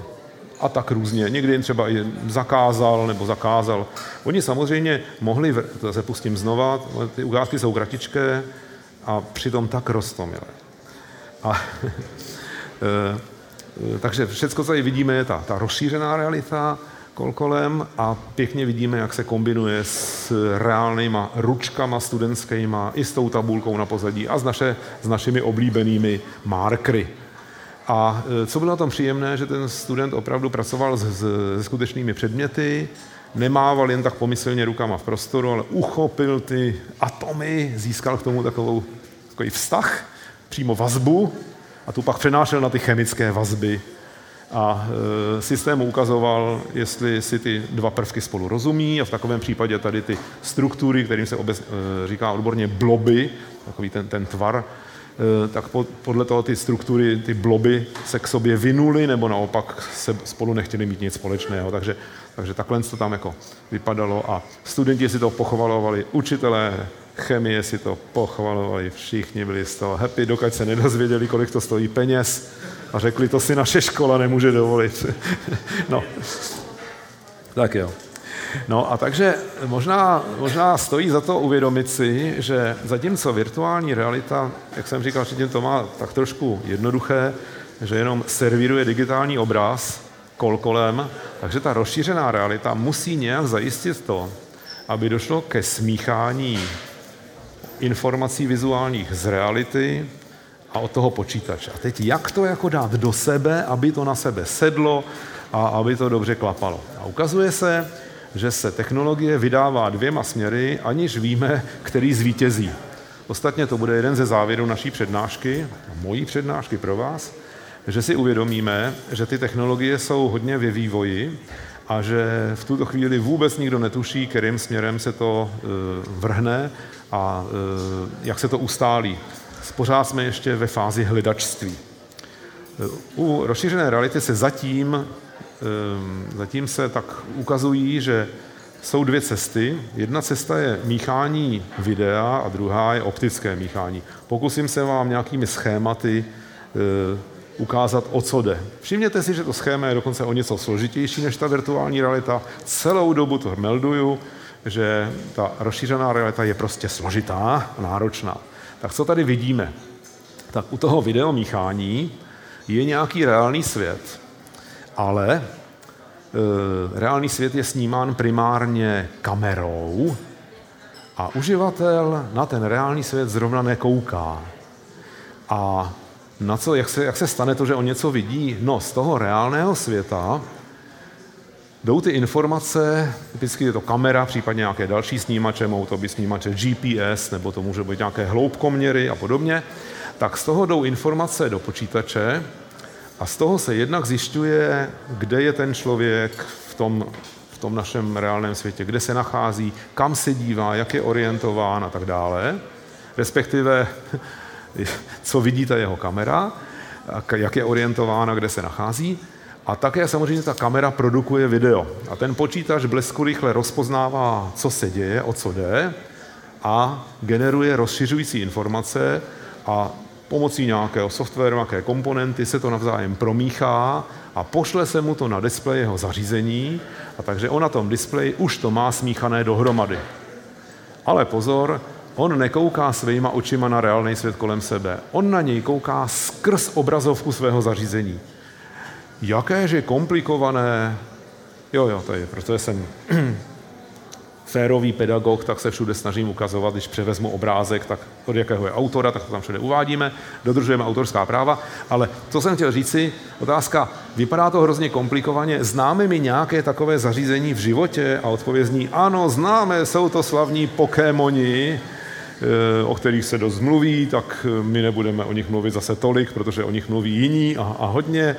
a tak různě. Někdy jim třeba i zakázal nebo zakázal. Oni samozřejmě mohli, se pustím znova, ty ukázky jsou kratičké a přitom tak rostomilé. A, e, takže všechno, co tady vidíme, je ta, ta rozšířená realita kolkolem a pěkně vidíme, jak se kombinuje s reálnýma ručkama studentskýma i s tou tabulkou na pozadí a s, naše, s našimi oblíbenými markry. A e, co bylo tam příjemné, že ten student opravdu pracoval se skutečnými předměty, nemával jen tak pomyslně rukama v prostoru, ale uchopil ty atomy, získal k tomu takovou, takový vztah, přímo vazbu a tu pak přenášel na ty chemické vazby. A e, systém ukazoval, jestli si ty dva prvky spolu rozumí a v takovém případě tady ty struktury, kterým se obec, e, říká odborně bloby, takový ten, ten tvar, tak podle toho ty struktury, ty bloby se k sobě vynuly, nebo naopak se spolu nechtěli mít nic společného. Takže, takže takhle to tam jako vypadalo a studenti si to pochvalovali, učitelé chemie si to pochvalovali, všichni byli z toho happy, dokud se nedozvěděli, kolik to stojí peněz a řekli, to si naše škola nemůže dovolit. no, tak jo. No a takže možná, možná stojí za to uvědomit si, že zatímco virtuální realita, jak jsem říkal předtím, to má tak trošku jednoduché, že jenom servíruje digitální obraz kolkolem, takže ta rozšířená realita musí nějak zajistit to, aby došlo ke smíchání informací vizuálních z reality a od toho počítače. A teď jak to jako dát do sebe, aby to na sebe sedlo a aby to dobře klapalo. A ukazuje se, že se technologie vydává dvěma směry, aniž víme, který zvítězí. Ostatně to bude jeden ze závěrů naší přednášky, mojí přednášky pro vás, že si uvědomíme, že ty technologie jsou hodně ve vývoji a že v tuto chvíli vůbec nikdo netuší, kterým směrem se to e, vrhne a e, jak se to ustálí. Pořád jsme ještě ve fázi hledačství. E, u rozšířené reality se zatím zatím se tak ukazují, že jsou dvě cesty. Jedna cesta je míchání videa a druhá je optické míchání. Pokusím se vám nějakými schématy eh, ukázat, o co jde. Všimněte si, že to schéma je dokonce o něco složitější než ta virtuální realita. Celou dobu to melduju, že ta rozšířená realita je prostě složitá a náročná. Tak co tady vidíme? Tak u toho videomíchání je nějaký reálný svět, ale e, reálný svět je snímán primárně kamerou a uživatel na ten reálný svět zrovna nekouká. A na co, jak, se, jak se stane to, že on něco vidí? No, z toho reálného světa jdou ty informace, typicky je to kamera, případně nějaké další snímače, mohou to být snímače GPS, nebo to může být nějaké hloubkoměry a podobně, tak z toho jdou informace do počítače a z toho se jednak zjišťuje, kde je ten člověk v tom, v tom našem reálném světě, kde se nachází, kam se dívá, jak je orientován a tak dále. Respektive, co vidí ta jeho kamera, jak je orientována, kde se nachází. A také samozřejmě ta kamera produkuje video. A ten počítač blesku rychle rozpoznává, co se děje, o co jde a generuje rozšiřující informace a pomocí nějakého softwaru, nějaké komponenty se to navzájem promíchá a pošle se mu to na displej jeho zařízení a takže on na tom displeji už to má smíchané dohromady. Ale pozor, on nekouká svýma očima na reálný svět kolem sebe. On na něj kouká skrz obrazovku svého zařízení. Jakéže komplikované, jo, jo, to je, protože jsem férový pedagog, tak se všude snažím ukazovat, když převezmu obrázek, tak od jakého je autora, tak to tam všude uvádíme, dodržujeme autorská práva, ale co jsem chtěl říci, otázka, vypadá to hrozně komplikovaně, známe mi nějaké takové zařízení v životě? A odpovězní, ano, známe, jsou to slavní Pokémoni, eh, o kterých se dost mluví, tak my nebudeme o nich mluvit zase tolik, protože o nich mluví jiní a, a hodně.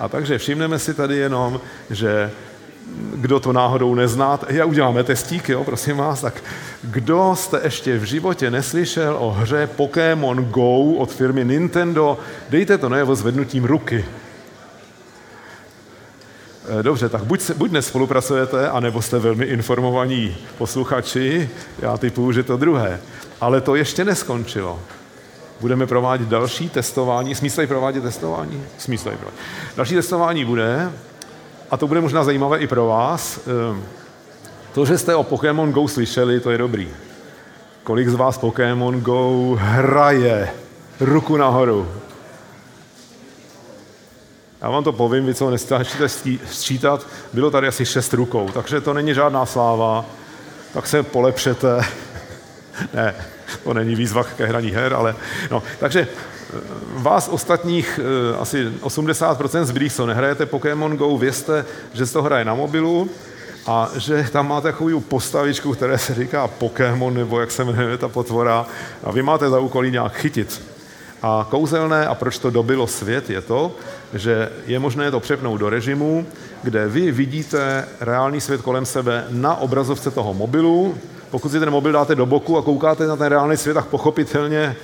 A takže všimneme si tady jenom, že kdo to náhodou nezná, já uděláme testík, jo, prosím vás, tak kdo jste ještě v životě neslyšel o hře Pokémon Go od firmy Nintendo, dejte to najevo zvednutím ruky. Eh, dobře, tak buď, se, buď nespolupracujete, anebo jste velmi informovaní posluchači, já typuju, že to druhé. Ale to ještě neskončilo. Budeme provádět další testování. Smyslej provádět testování? Smyslej provádět. Další testování bude, a to bude možná zajímavé i pro vás, ehm, to, že jste o Pokémon Go slyšeli, to je dobrý. Kolik z vás Pokémon Go hraje? Ruku nahoru. Já vám to povím, vy co nestačíte sčítat, bylo tady asi šest rukou, takže to není žádná sláva, tak se polepšete. ne, to není výzva ke hraní her, ale no, takže vás ostatních eh, asi 80% zbylých, co nehrajete Pokémon Go, vězte, že se to hraje na mobilu a že tam máte takovou postavičku, které se říká Pokémon, nebo jak se jmenuje ta potvora, a vy máte za úkolí nějak chytit. A kouzelné, a proč to dobilo svět, je to, že je možné to přepnout do režimu, kde vy vidíte reálný svět kolem sebe na obrazovce toho mobilu. Pokud si ten mobil dáte do boku a koukáte na ten reálný svět, tak pochopitelně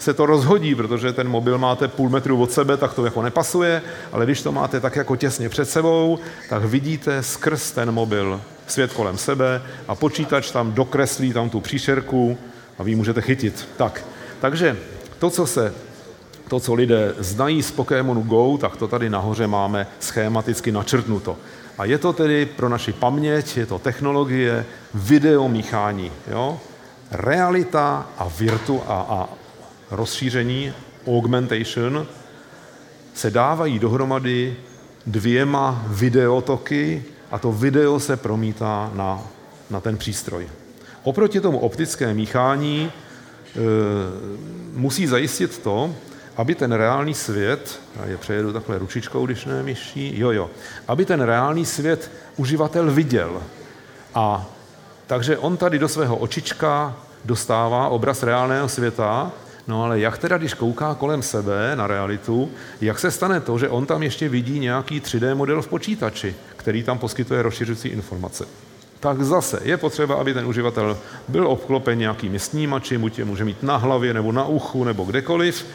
se to rozhodí, protože ten mobil máte půl metru od sebe, tak to jako nepasuje, ale když to máte tak jako těsně před sebou, tak vidíte skrz ten mobil svět kolem sebe a počítač tam dokreslí tam tu příšerku a vy můžete chytit. Tak, takže to, co se to, co lidé znají z Pokémonu Go, tak to tady nahoře máme schématicky načrtnuto. A je to tedy pro naši paměť, je to technologie videomíchání. Jo? Realita a, virtu a, a rozšíření, augmentation, se dávají dohromady dvěma videotoky a to video se promítá na, na ten přístroj. Oproti tomu optické míchání e, musí zajistit to, aby ten reálný svět, já je přejedu takhle ručičkou, když ne myší, jo, jo, aby ten reálný svět uživatel viděl. A takže on tady do svého očička dostává obraz reálného světa No ale jak teda, když kouká kolem sebe na realitu, jak se stane to, že on tam ještě vidí nějaký 3D model v počítači, který tam poskytuje rozšiřující informace? Tak zase je potřeba, aby ten uživatel byl obklopen nějakými snímači, buď je může mít na hlavě nebo na uchu nebo kdekoliv,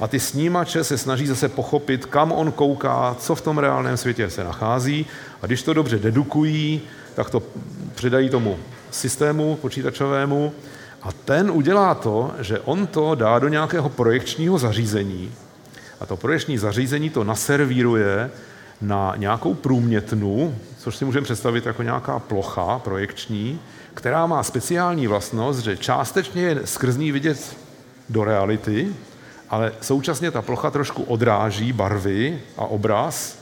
a ty snímače se snaží zase pochopit, kam on kouká, co v tom reálném světě se nachází. A když to dobře dedukují, tak to přidají tomu systému počítačovému a ten udělá to, že on to dá do nějakého projekčního zařízení a to projekční zařízení to naservíruje na nějakou průmětnu, což si můžeme představit jako nějaká plocha projekční, která má speciální vlastnost, že částečně je skrz ní vidět do reality, ale současně ta plocha trošku odráží barvy a obraz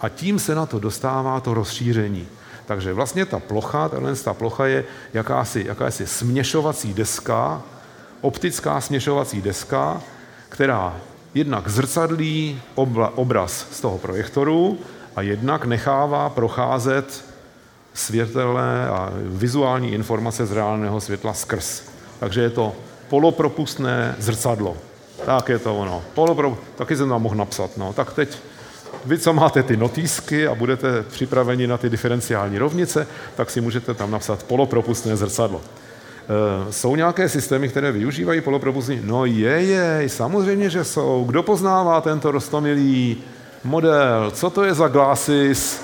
a tím se na to dostává to rozšíření. Takže vlastně ta plocha, tahle ta plocha je jakási, jakási směšovací deska, optická směšovací deska, která jednak zrcadlí obraz z toho projektoru a jednak nechává procházet světelné a vizuální informace z reálného světla skrz. Takže je to polopropustné zrcadlo. Tak je to ono. Polopro... Taky jsem tam mohl napsat. No. Tak teď vy, co máte ty notýsky a budete připraveni na ty diferenciální rovnice, tak si můžete tam napsat polopropustné zrcadlo. E, jsou nějaké systémy, které využívají polopropustný? No je, je, samozřejmě, že jsou. Kdo poznává tento rostomilý model? Co to je za glasses?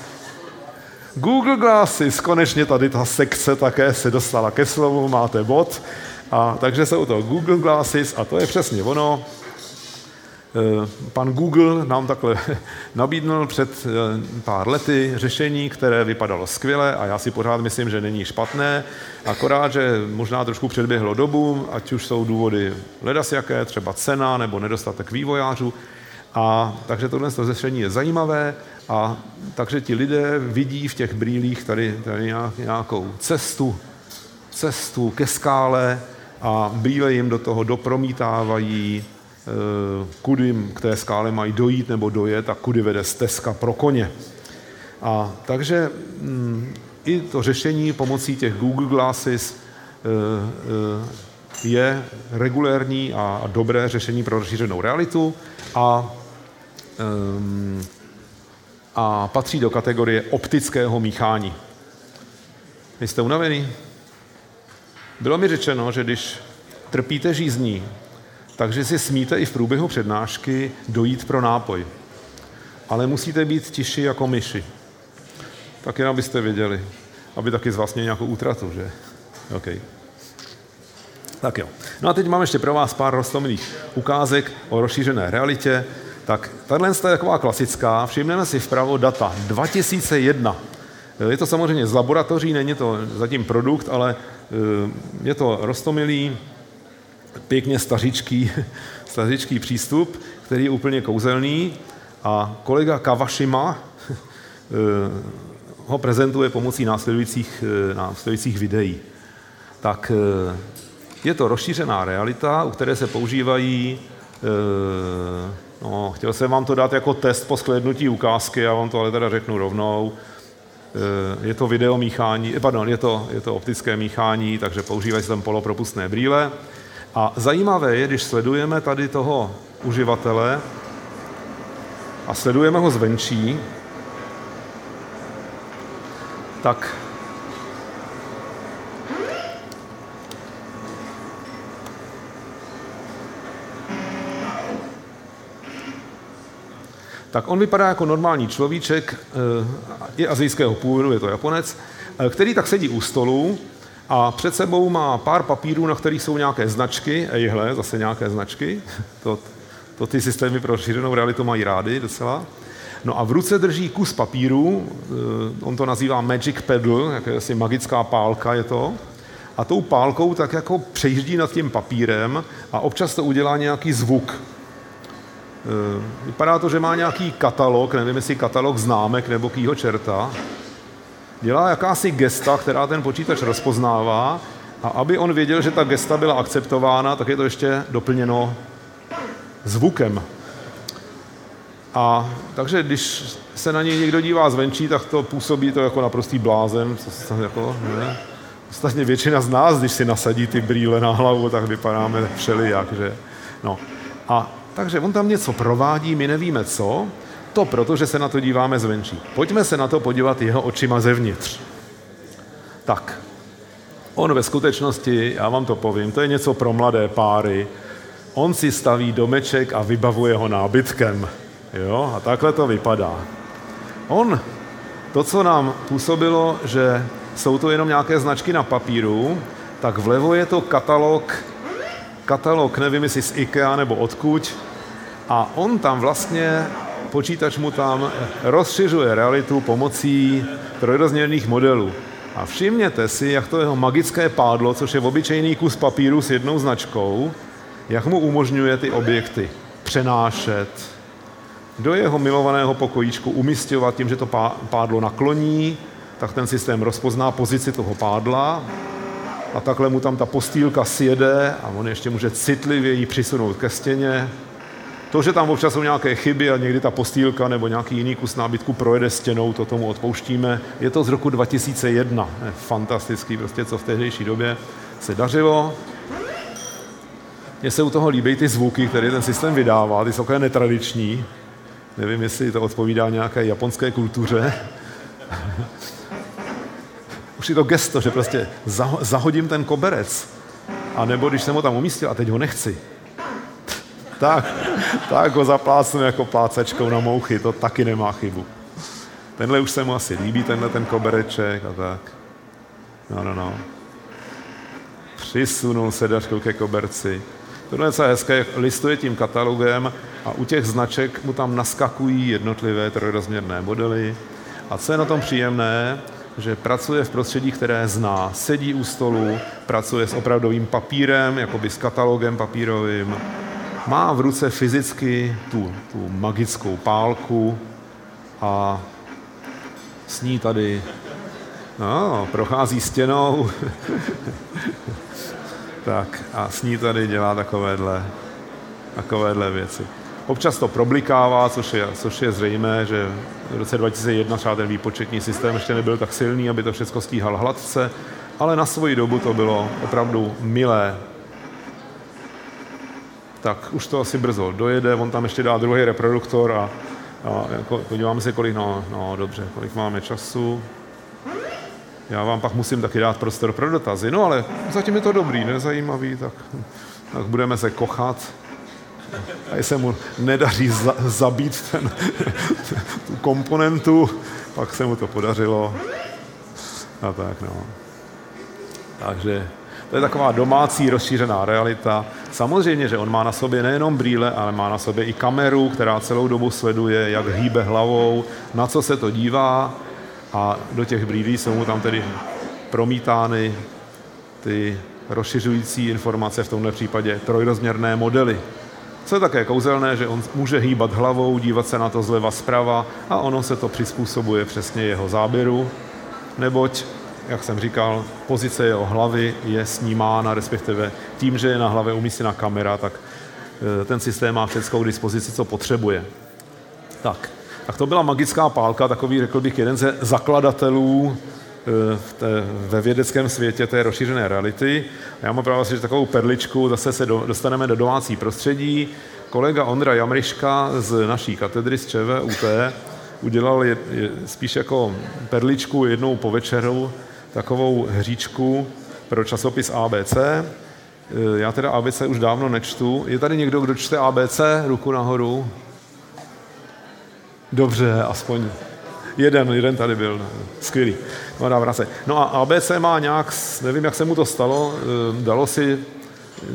Google Glasses, konečně tady ta sekce také se dostala ke slovu, máte bod. A takže jsou to Google Glasses a to je přesně ono. Eh, pan Google nám takhle nabídnul před eh, pár lety řešení, které vypadalo skvěle a já si pořád myslím, že není špatné, akorát, že možná trošku předběhlo dobu, ať už jsou důvody ledas jaké, třeba cena nebo nedostatek vývojářů. A takže tohle řešení je zajímavé a takže ti lidé vidí v těch brýlích tady, tady nějakou cestu, cestu ke skále a brýle jim do toho dopromítávají kudy k té skále mají dojít nebo dojet a kudy vede stezka pro koně. A takže mm, i to řešení pomocí těch Google Glasses eh, eh, je regulérní a dobré řešení pro rozšířenou realitu a, ehm, a patří do kategorie optického míchání. Jste unavený? Bylo mi řečeno, že když trpíte žízní, takže si smíte i v průběhu přednášky dojít pro nápoj. Ale musíte být tiši jako myši. Tak jen abyste věděli. Aby taky z vás měli nějakou útratu, že? OK. Tak jo. No a teď mám ještě pro vás pár rostomilých ukázek o rozšířené realitě. Tak tahle je taková klasická. Všimneme si vpravo data 2001. Je to samozřejmě z laboratoří, není to zatím produkt, ale eh, je to rostomilý pěkně stařičký, stařičký přístup, který je úplně kouzelný a kolega Kawashima eh, ho prezentuje pomocí následujících, eh, následujících videí. Tak eh, je to rozšířená realita, u které se používají No, chtěl jsem vám to dát jako test po shlédnutí ukázky, já vám to ale teda řeknu rovnou. Je to video míchání, pardon, je to, je to optické míchání, takže používají se tam polopropustné brýle. A zajímavé je, když sledujeme tady toho uživatele a sledujeme ho zvenčí, tak tak on vypadá jako normální človíček, eh, je azijského původu, je to Japonec, eh, který tak sedí u stolu a před sebou má pár papírů, na kterých jsou nějaké značky, ejhle, zase nějaké značky, to, to ty systémy pro šířenou realitu mají rády docela. No a v ruce drží kus papíru, eh, on to nazývá Magic Pedal, jakási magická pálka je to, a tou pálkou tak jako přejíždí nad tím papírem a občas to udělá nějaký zvuk. Eh, vypadá to, že má nějaký katalog, nevím, jestli katalog známek nebo kýho čerta, dělá jakási gesta, která ten počítač rozpoznává a aby on věděl, že ta gesta byla akceptována, tak je to ještě doplněno zvukem. A takže když se na něj někdo dívá zvenčí, tak to působí to jako naprostý blázen. To, jako, ne? Ostatně většina z nás, když si nasadí ty brýle na hlavu, tak vypadáme všelijak, že? No. A takže on tam něco provádí, my nevíme co, to proto, že se na to díváme zvenčí. Pojďme se na to podívat jeho očima zevnitř. Tak, on ve skutečnosti, já vám to povím, to je něco pro mladé páry. On si staví domeček a vybavuje ho nábytkem. Jo? A takhle to vypadá. On, to, co nám působilo, že jsou to jenom nějaké značky na papíru, tak vlevo je to katalog, katalog, nevím jestli z IKEA nebo odkud, a on tam vlastně počítač mu tam rozšiřuje realitu pomocí trojrozměrných modelů. A všimněte si, jak to jeho magické pádlo, což je obyčejný kus papíru s jednou značkou, jak mu umožňuje ty objekty přenášet do jeho milovaného pokojíčku, umistovat tím, že to pádlo nakloní, tak ten systém rozpozná pozici toho pádla a takhle mu tam ta postýlka sjede a on ještě může citlivě ji přisunout ke stěně. To, že tam občas jsou nějaké chyby a někdy ta postýlka nebo nějaký jiný kus nábytku projede stěnou, to tomu odpouštíme. Je to z roku 2001. Je fantastický, prostě co v tehdejší době se dařilo. Mně se u toho líbí ty zvuky, které ten systém vydává, ty jsou takové netradiční. Nevím, jestli to odpovídá nějaké japonské kultuře. Už je to gesto, že prostě zahodím ten koberec. A nebo když jsem ho tam umístil a teď ho nechci, tak, tak ho zaplácnu jako plácečkou na mouchy, to taky nemá chybu. Tenhle už se mu asi líbí, tenhle ten kobereček a tak. No, no, no. Přisunul sedačkou ke koberci. Tohle je hezké, listuje tím katalogem a u těch značek mu tam naskakují jednotlivé trojrozměrné modely. A co je na tom příjemné, že pracuje v prostředí, které zná. Sedí u stolu, pracuje s opravdovým papírem, jakoby s katalogem papírovým. Má v ruce fyzicky tu, tu magickou pálku a sní tady, no, prochází stěnou, tak a sní tady dělá takovéhle, takovéhle věci. Občas to problikává, což je, což je zřejmé, že v roce 2001 třeba ten výpočetní systém ještě nebyl tak silný, aby to všechno stíhal hladce, ale na svoji dobu to bylo opravdu milé. Tak už to asi brzo dojede, on tam ještě dá druhý reproduktor a, a jako, podíváme se, kolik, no, no dobře, kolik máme času. Já vám pak musím taky dát prostor pro dotazy, no ale zatím je to dobrý, nezajímavý, tak, tak budeme se kochat a jestli mu nedaří za, zabít ten, tu komponentu, pak se mu to podařilo. A tak, no. Takže to je taková domácí rozšířená realita. Samozřejmě, že on má na sobě nejenom brýle, ale má na sobě i kameru, která celou dobu sleduje, jak hýbe hlavou, na co se to dívá a do těch brýlí jsou mu tam tedy promítány ty rozšiřující informace, v tomto případě trojrozměrné modely. Co je také kouzelné, že on může hýbat hlavou, dívat se na to zleva zprava a ono se to přizpůsobuje přesně jeho záběru, neboť, jak jsem říkal, pozice jeho hlavy je snímána, respektive tím, že je na hlavě umístěna kamera, tak e, ten systém má všechno dispozici, co potřebuje. Tak, tak to byla magická pálka, takový, řekl bych, jeden ze zakladatelů Eh, v té, ve vědeckém světě té rozšířené reality. A já mám právě že takovou perličku, zase se do, dostaneme do domácí prostředí. Kolega Ondra Jamriška z naší katedry z ČVUT udělal je, je, spíš jako perličku jednou po večeru, takovou hříčku pro časopis ABC. Eh, já teda ABC už dávno nečtu. Je tady někdo, kdo čte ABC? Ruku nahoru. Dobře, aspoň Jeden, jeden tady byl, skvělý. No, dá se. No a ABC má nějak, nevím, jak se mu to stalo, eh, dalo si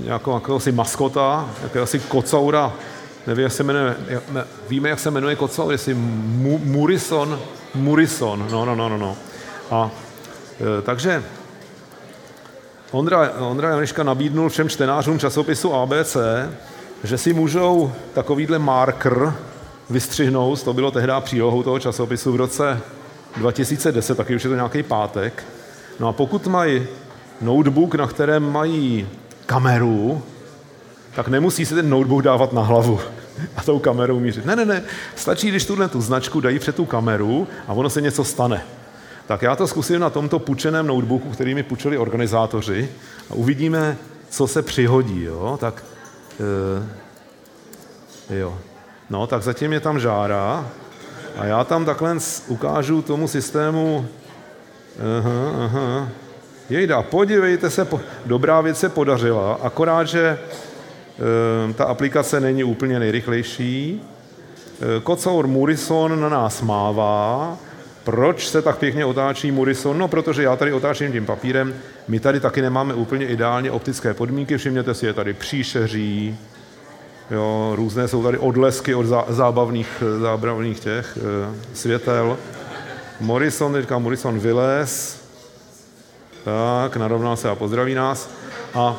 nějakou, nějakou si maskota, jakého si kocoura, nevím, jak se jmenuje, ne, víme, jak se jmenuje kocour, jestli Mu, Murison, Murison, no, no, no, no, no. A takže Ondra, Ondra Janiška nabídnul všem čtenářům časopisu ABC, že si můžou takovýhle marker vystřihnout, to bylo tehdy přílohou toho časopisu v roce 2010, taky už je to nějaký pátek. No a pokud mají notebook, na kterém mají kameru, tak nemusí se ten notebook dávat na hlavu a tou kamerou mířit. Ne, ne, ne, stačí, když tuhle tu značku dají před tu kameru a ono se něco stane. Tak já to zkusím na tomto půjčeném notebooku, který mi půjčili organizátoři a uvidíme, co se přihodí. Jo? Tak e, jo. No, tak zatím je tam žára a já tam takhle ukážu tomu systému, aha, aha, jejda, podívejte se, dobrá věc se podařila, akorát, že e, ta aplikace není úplně nejrychlejší. E, Kocour Murison na nás mává. Proč se tak pěkně otáčí Murison? No, protože já tady otáčím tím papírem. My tady taky nemáme úplně ideálně optické podmínky. Všimněte si, je tady příšeří, Jo, různé jsou tady odlesky od zábavných, zábavných těch e, světel. Morrison, teďka Morrison vylez. Tak, narovnal se a pozdraví nás. A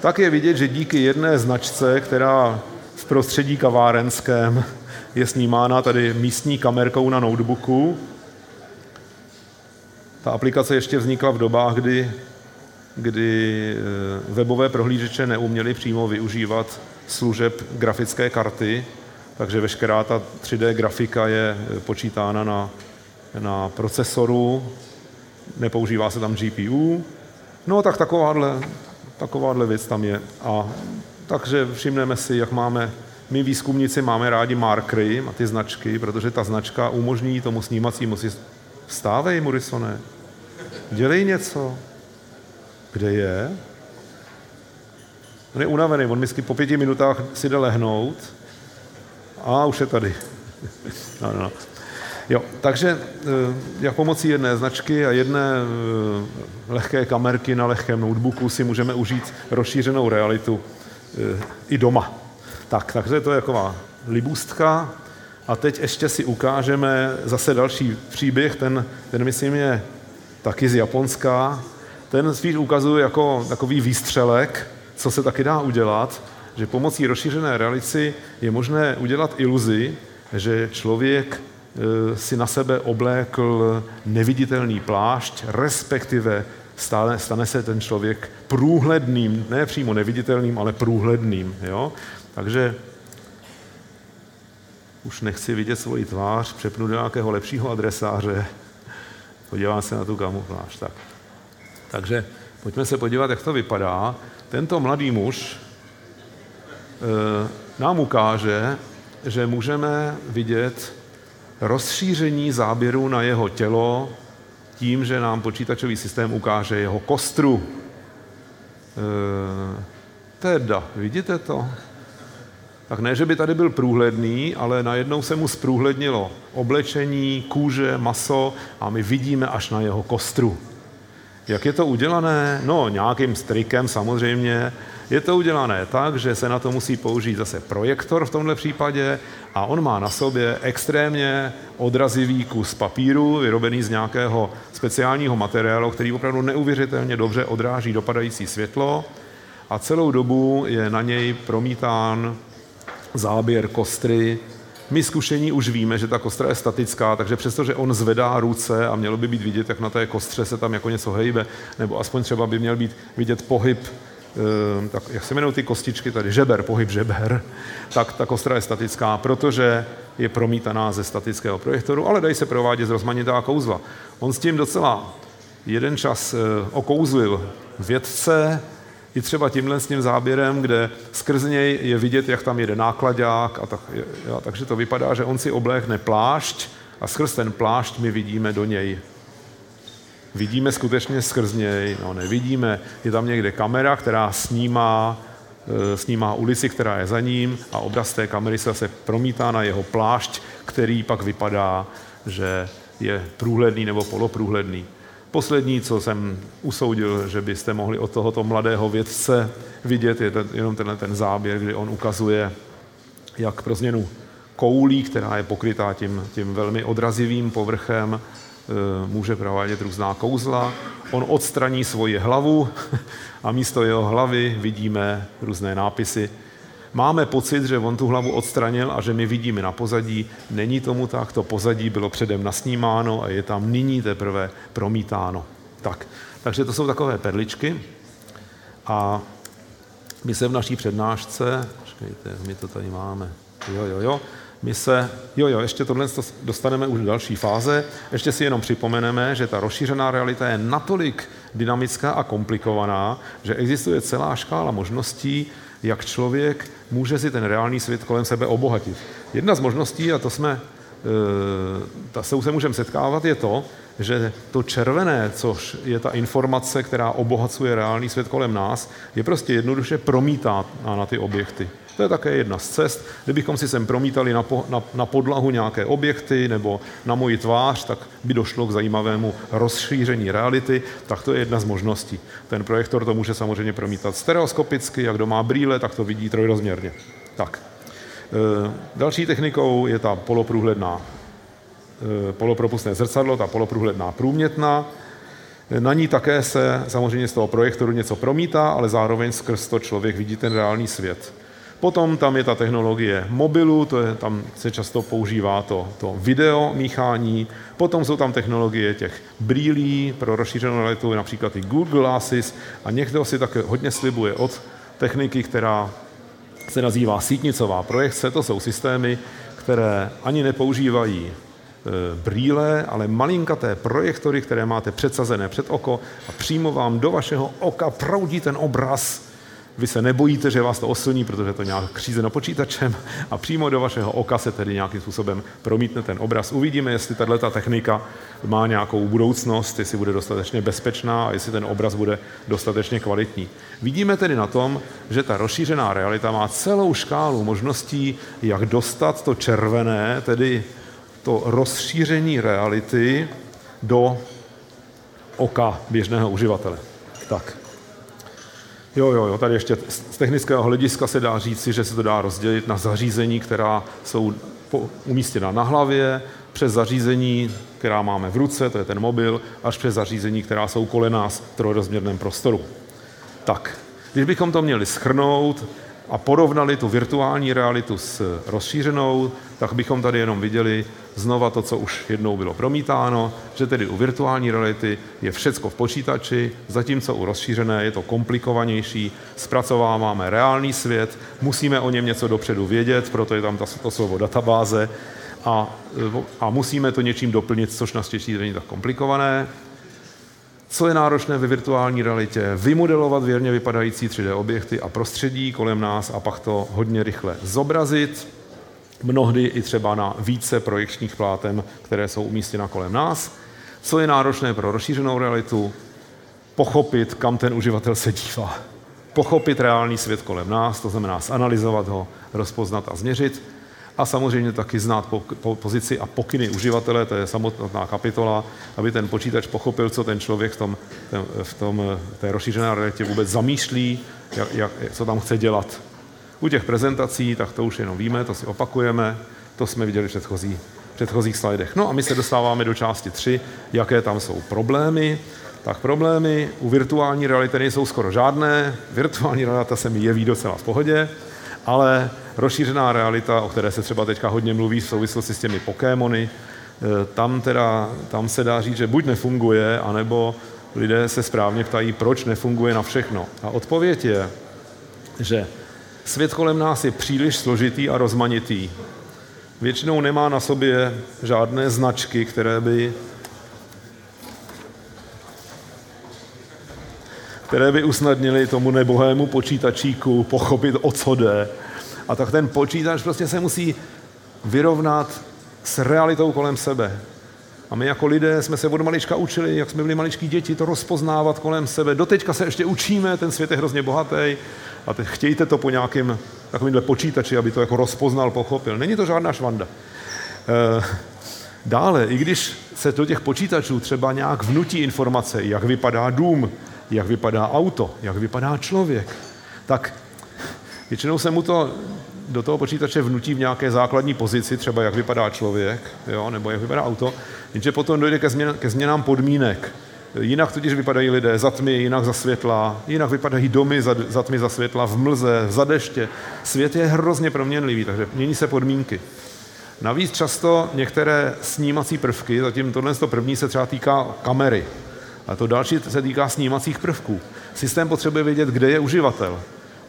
tak je vidět, že díky jedné značce, která v prostředí kavárenském je snímána tady místní kamerkou na notebooku. Ta aplikace ještě vznikla v dobách, kdy, kdy eh, webové prohlížeče neuměly přímo využívat služeb grafické karty, takže veškerá ta 3D grafika je počítána na, na procesoru, nepoužívá se tam GPU. No tak takováhle, takováhle věc tam je. A takže všimneme si, jak máme, my výzkumníci máme rádi markery a ty značky, protože ta značka umožní tomu snímacímu si vstávej, Morrisone, dělej něco. Kde je? On je unavený, on mi po pěti minutách si jde lehnout a už je tady. no, no. Jo, takže eh, jak pomocí jedné značky a jedné eh, lehké kamerky na lehkém notebooku si můžeme užít rozšířenou realitu eh, i doma. Tak, takže to je taková libůstka. A teď ještě si ukážeme zase další příběh, ten, ten myslím je taky z Japonska. Ten spíš ukazuje jako takový výstřelek, co se taky dá udělat, že pomocí rozšířené reality je možné udělat iluzi, že člověk e, si na sebe oblékl neviditelný plášť, respektive stane, stane se ten člověk průhledným, ne přímo neviditelným, ale průhledným. Jo? Takže už nechci vidět svoji tvář, přepnu do nějakého lepšího adresáře, podívám se na tu kamufláž. Tak. Takže pojďme se podívat, jak to vypadá. Tento mladý muž e, nám ukáže, že můžeme vidět rozšíření záběru na jeho tělo tím, že nám počítačový systém ukáže jeho kostru. E, teda, vidíte to? Tak ne, že by tady byl průhledný, ale najednou se mu zprůhlednilo oblečení, kůže, maso a my vidíme až na jeho kostru. Jak je to udělané? No, nějakým strikem samozřejmě. Je to udělané tak, že se na to musí použít zase projektor v tomhle případě a on má na sobě extrémně odrazivý kus papíru, vyrobený z nějakého speciálního materiálu, který opravdu neuvěřitelně dobře odráží dopadající světlo a celou dobu je na něj promítán záběr kostry. My zkušení už víme, že ta kostra je statická, takže přestože on zvedá ruce a mělo by být vidět, jak na té kostře se tam jako něco hejbe, nebo aspoň třeba by měl být vidět pohyb, eh, tak jak se jmenují ty kostičky tady, žeber, pohyb žeber, tak ta kostra je statická, protože je promítaná ze statického projektoru, ale dají se provádět z rozmanitá kouzla. On s tím docela jeden čas eh, okouzlil vědce, i třeba tímhle s tím záběrem, kde skrz něj je vidět, jak tam jede nákladák, a tak, jo, takže to vypadá, že on si oblékne plášť a skrz ten plášť my vidíme do něj. Vidíme skutečně skrz něj, no nevidíme, je tam někde kamera, která snímá, e, snímá ulici, která je za ním a obraz té kamery se zase promítá na jeho plášť, který pak vypadá, že je průhledný nebo poloprůhledný. Poslední, co jsem usoudil, že byste mohli od tohoto mladého vědce vidět, je ten, jenom tenhle ten záběr, kdy on ukazuje, jak pro změnu koulí, která je pokrytá tím, tím velmi odrazivým povrchem, e, může provádět různá kouzla. On odstraní svoji hlavu a místo jeho hlavy vidíme různé nápisy, Máme pocit, že on tu hlavu odstranil a že my vidíme na pozadí. Není tomu tak, to pozadí bylo předem nasnímáno a je tam nyní teprve promítáno. Tak, takže to jsou takové perličky. A my se v naší přednášce, počkejte, my to tady máme, jo, jo, jo, my se, jo, jo, ještě tohle dostaneme už do další fáze. Ještě si jenom připomeneme, že ta rozšířená realita je natolik dynamická a komplikovaná, že existuje celá škála možností, jak člověk může si ten reálný svět kolem sebe obohatit. Jedna z možností, a to jsme, eh, ta se můžeme setkávat, je to, že to červené, což je ta informace, která obohacuje reálný svět kolem nás, je prostě jednoduše promítá na ty objekty. To je také jedna z cest. Kdybychom si sem promítali na, po, na, na podlahu nějaké objekty nebo na moji tvář, tak by došlo k zajímavému rozšíření reality, tak to je jedna z možností. Ten projektor to může samozřejmě promítat stereoskopicky, jak kdo má brýle, tak to vidí trojrozměrně. Tak. E, další technikou je ta poloprůhledná, e, polopropustné zrcadlo, ta poloprůhledná průmětná. Na ní také se samozřejmě z toho projektoru něco promítá, ale zároveň skrz to člověk vidí ten reálný svět. Potom tam je ta technologie mobilu, to je, tam se často používá to, to video míchání. Potom jsou tam technologie těch brýlí pro rozšířenou realitu, například i Google Glasses. A někdo si také hodně slibuje od techniky, která se nazývá sítnicová projekce. To jsou systémy, které ani nepoužívají e, brýle, ale malinkaté projektory, které máte předsazené před oko a přímo vám do vašeho oka proudí ten obraz vy se nebojíte, že vás to oslní, protože to nějak křízeno počítačem a přímo do vašeho oka se tedy nějakým způsobem promítne ten obraz. Uvidíme, jestli tato technika má nějakou budoucnost, jestli bude dostatečně bezpečná a jestli ten obraz bude dostatečně kvalitní. Vidíme tedy na tom, že ta rozšířená realita má celou škálu možností, jak dostat to červené, tedy to rozšíření reality do oka běžného uživatele. Tak. Jo, jo, jo, tady ještě z technického hlediska se dá říci, že se to dá rozdělit na zařízení, která jsou umístěna na hlavě, přes zařízení, která máme v ruce, to je ten mobil, až přes zařízení, která jsou kolem nás v trojrozměrném prostoru. Tak, když bychom to měli schrnout, a porovnali tu virtuální realitu s rozšířenou, tak bychom tady jenom viděli znova to, co už jednou bylo promítáno, že tedy u virtuální reality je všecko v počítači, zatímco u rozšířené je to komplikovanější, zpracováváme reálný svět, musíme o něm něco dopředu vědět, proto je tam to slovo databáze a, a musíme to něčím doplnit, což naštěstí není tak komplikované. Co je náročné ve virtuální realitě? Vymodelovat věrně vypadající 3D objekty a prostředí kolem nás a pak to hodně rychle zobrazit, mnohdy i třeba na více projekčních plátem, které jsou umístěna kolem nás. Co je náročné pro rozšířenou realitu? Pochopit, kam ten uživatel se dívá. Pochopit reálný svět kolem nás, to znamená zanalizovat ho, rozpoznat a změřit a samozřejmě taky znát po, po, pozici a pokyny uživatele, to je samotná kapitola, aby ten počítač pochopil, co ten člověk v, tom, v tom, té rozšířené realitě vůbec zamýšlí, jak, jak, co tam chce dělat. U těch prezentací, tak to už jenom víme, to si opakujeme, to jsme viděli v předchozí, předchozích slajdech. No a my se dostáváme do části 3, jaké tam jsou problémy. Tak problémy u virtuální reality nejsou skoro žádné. Virtuální realita se mi jeví docela v pohodě, ale rozšířená realita, o které se třeba teďka hodně mluví v souvislosti s těmi Pokémony, eh, tam, teda, tam se dá říct, že buď nefunguje, anebo lidé se správně ptají, proč nefunguje na všechno. A odpověď je, že svět kolem nás je příliš složitý a rozmanitý. Většinou nemá na sobě žádné značky, které by které by usnadnili tomu nebohému počítačíku pochopit, o co jde a tak ten počítač prostě se musí vyrovnat s realitou kolem sebe. A my jako lidé jsme se od malička učili, jak jsme byli maličký děti, to rozpoznávat kolem sebe. Doteďka se ještě učíme, ten svět je hrozně bohatý a teď chtějte to po nějakém takovýmhle počítači, aby to jako rozpoznal, pochopil. Není to žádná švanda. E, dále, i když se do těch počítačů třeba nějak vnutí informace, jak vypadá dům, jak vypadá auto, jak vypadá člověk, tak Většinou se mu to do toho počítače vnutí v nějaké základní pozici, třeba jak vypadá člověk, jo, nebo jak vypadá auto, jenže potom dojde ke, změn, ke změnám podmínek. Jinak totiž vypadají lidé za tmy, jinak za světla, jinak vypadají domy za, za tmy, za světla, v mlze, za deště. Svět je hrozně proměnlivý, takže mění se podmínky. Navíc často některé snímací prvky, zatím tohle to první se třeba týká kamery, a to další se týká snímacích prvků. Systém potřebuje vědět, kde je uživatel.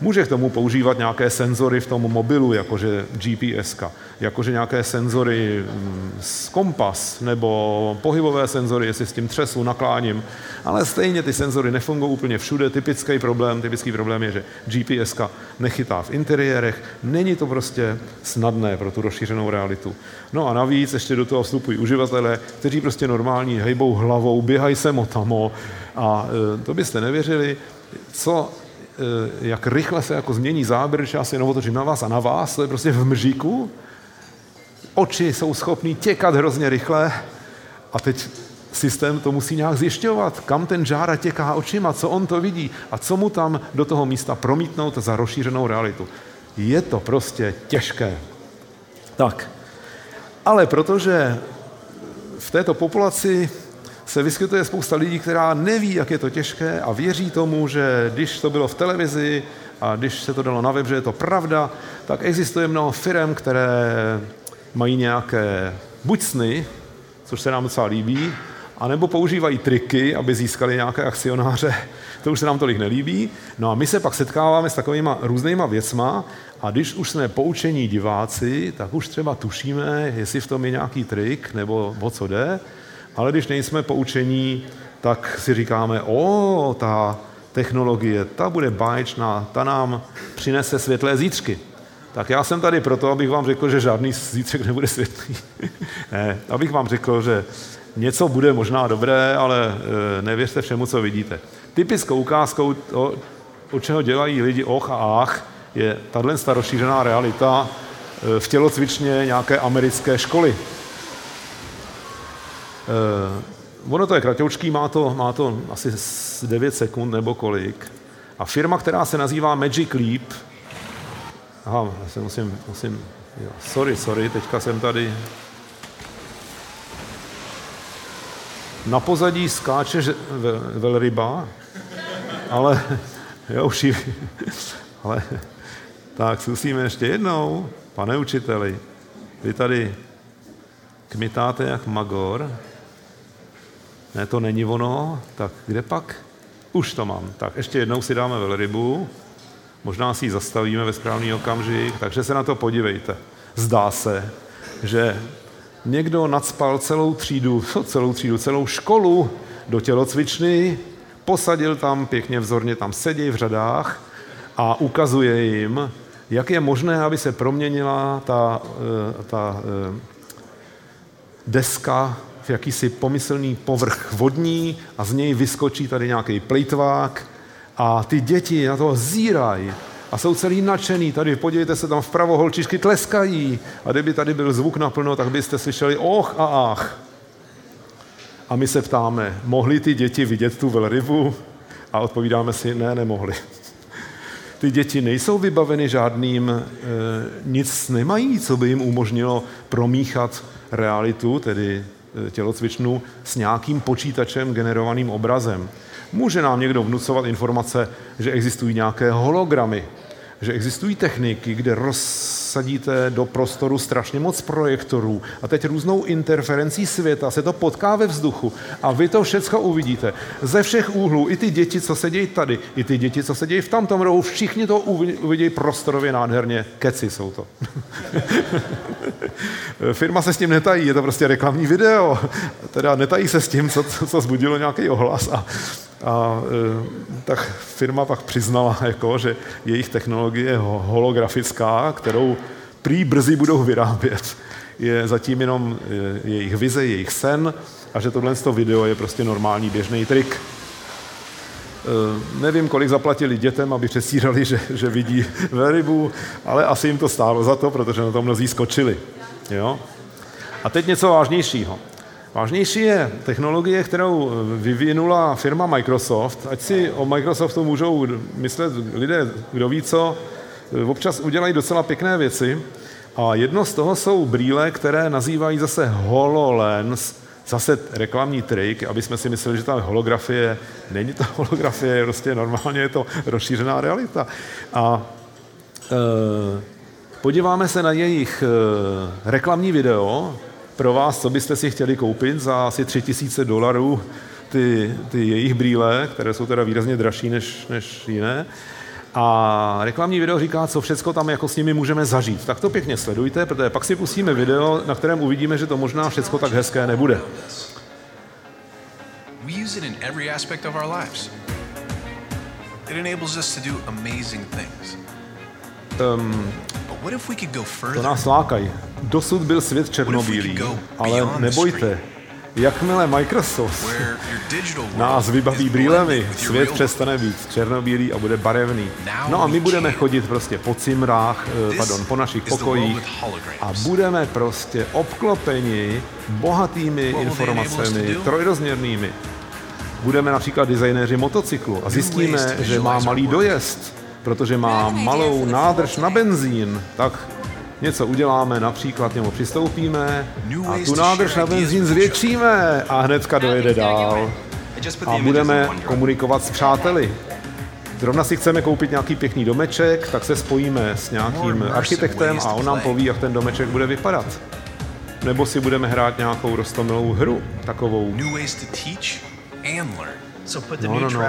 Může k tomu používat nějaké senzory v tom mobilu, jakože GPS, jakože nějaké senzory z mm, kompas nebo pohybové senzory, jestli s tím třesu, nakláním, ale stejně ty senzory nefungují úplně všude. Typický problém, typický problém je, že GPS nechytá v interiérech, není to prostě snadné pro tu rozšířenou realitu. No a navíc ještě do toho vstupují uživatelé, kteří prostě normální hejbou hlavou, běhají se motamo a e, to byste nevěřili, co jak rychle se jako změní záběr, když já se jenom otočím na vás a na vás, to je prostě v mříku. Oči jsou schopný těkat hrozně rychle a teď systém to musí nějak zjišťovat, kam ten žára těká očima, co on to vidí a co mu tam do toho místa promítnout za rozšířenou realitu. Je to prostě těžké. Tak, ale protože v této populaci se vyskytuje spousta lidí, která neví, jak je to těžké a věří tomu, že když to bylo v televizi a když se to dalo na web, že je to pravda, tak existuje mnoho firm, které mají nějaké buď sny, což se nám docela líbí, anebo používají triky, aby získali nějaké akcionáře, to už se nám tolik nelíbí. No a my se pak setkáváme s takovýma různýma věcma a když už jsme poučení diváci, tak už třeba tušíme, jestli v tom je nějaký trik nebo o co jde, ale když nejsme poučení, tak si říkáme, o, ta technologie, ta bude báječná, ta nám přinese světlé zítřky. Tak já jsem tady proto, abych vám řekl, že žádný zítřek nebude světlý. ne, abych vám řekl, že něco bude možná dobré, ale e, nevěřte všemu, co vidíte. Typickou ukázkou, to, o čeho dělají lidi och a ach, je tato rozšířená realita e, v tělocvičně nějaké americké školy. E, ono to je kratoučký, má to, má to asi 9 sekund nebo kolik. A firma, která se nazývá Magic Leap, aha, já se musím, musím, jo, sorry, sorry, teďka jsem tady, na pozadí skáče velryba, ale jo, už ji, ale tak zkusíme ještě jednou. Pane učiteli, vy tady kmitáte jak magor. Ne, to není ono. Tak kde pak? Už to mám. Tak ještě jednou si dáme velrybu. Možná si ji zastavíme ve správný okamžik, takže se na to podívejte. Zdá se, že někdo nadspal celou třídu, celou třídu, celou školu do tělocvičny, posadil tam pěkně vzorně, tam sedí v řadách a ukazuje jim, jak je možné, aby se proměnila ta, eh, ta eh, deska v jakýsi pomyslný povrch vodní a z něj vyskočí tady nějaký plejtvák a ty děti na to zírají a jsou celý nadšený. Tady podívejte se, tam vpravo holčičky tleskají a kdyby tady byl zvuk naplno, tak byste slyšeli och a ach. A my se ptáme, mohli ty děti vidět tu velrybu? A odpovídáme si, ne, nemohli. Ty děti nejsou vybaveny žádným, e, nic nemají, co by jim umožnilo promíchat realitu, tedy tělocvičnu, s nějakým počítačem generovaným obrazem. Může nám někdo vnucovat informace, že existují nějaké hologramy, že existují techniky, kde rozsadíte do prostoru strašně moc projektorů a teď různou interferencí světa se to potká ve vzduchu a vy to všechno uvidíte. Ze všech úhlů, i ty děti, co sedějí tady, i ty děti, co sedějí v tamtom rohu, všichni to uvidí prostorově nádherně. Keci jsou to. Firma se s tím netají, je to prostě reklamní video. Teda netají se s tím, co, co zbudilo nějaký ohlas a a e, tak firma pak přiznala, jako, že jejich technologie je holografická, kterou prý brzy budou vyrábět. Je zatím jenom e, jejich vize, jejich sen a že tohle video je prostě normální běžný trik. E, nevím, kolik zaplatili dětem, aby přesírali, že, že vidí velrybu, ale asi jim to stálo za to, protože na to mnozí skočili. Jo? A teď něco vážnějšího. Vážnější je technologie, kterou vyvinula firma Microsoft. Ať si o Microsoftu můžou myslet lidé, kdo ví co, občas udělají docela pěkné věci. A jedno z toho jsou brýle, které nazývají zase HoloLens, zase reklamní trik, aby jsme si mysleli, že ta holografie, není to holografie, prostě normálně je to rozšířená realita. A e, podíváme se na jejich e, reklamní video, pro vás, co byste si chtěli koupit za asi tři tisíce dolarů ty, ty jejich brýle, které jsou teda výrazně dražší než, než jiné. A reklamní video říká, co všechno tam jako s nimi můžeme zažít. Tak to pěkně sledujte, protože pak si pustíme video, na kterém uvidíme, že to možná všechno tak hezké nebude. We use it in every aspect of our lives. It enables us to do amazing things. Um, to nás lákají. Dosud byl svět černobílý, ale nebojte, Jakmile Microsoft nás vybaví brýlemi, svět přestane být černobílý a bude barevný. No a my budeme chodit prostě po cimrách, eh, pardon, po našich pokojích a budeme prostě obklopeni bohatými informacemi, trojrozměrnými. Budeme například designéři motocyklu a zjistíme, že má malý dojezd protože má malou nádrž na benzín, tak něco uděláme, například němu přistoupíme a tu nádrž na benzín zvětšíme a hnedka dojede dál a budeme komunikovat s přáteli. Zrovna si chceme koupit nějaký pěkný domeček, tak se spojíme s nějakým architektem a on nám poví, jak ten domeček bude vypadat. Nebo si budeme hrát nějakou rostomilou hru, takovou. No, no, no.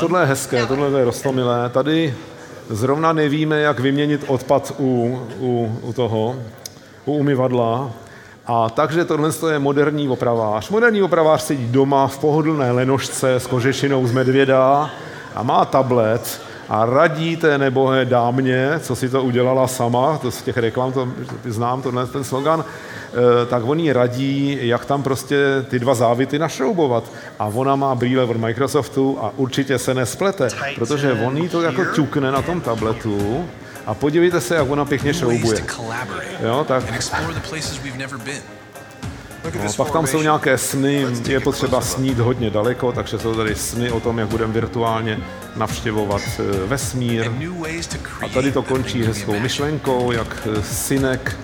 Tohle je hezké, tohle je rostomilé. Tady zrovna nevíme, jak vyměnit odpad u, u, u toho, u umyvadla, a takže tohle je moderní opravář. Moderní opravář sedí doma v pohodlné lenošce s kožešinou z medvěda a má tablet a radí té nebohé dámě, co si to udělala sama, to z těch reklam to znám, tenhle ten slogan, eh, tak oni radí, jak tam prostě ty dva závity našroubovat. A ona má brýle od Microsoftu a určitě se nesplete, protože on to jako ťukne na tom tabletu. A podívejte se, jak ona pěkně šroubuje. Jo, tak... No, pak tam jsou nějaké sny, je potřeba snít hodně daleko, takže jsou tady sny o tom, jak budeme virtuálně navštěvovat eh, vesmír. A tady to končí hezkou myšlenkou, jak eh, synek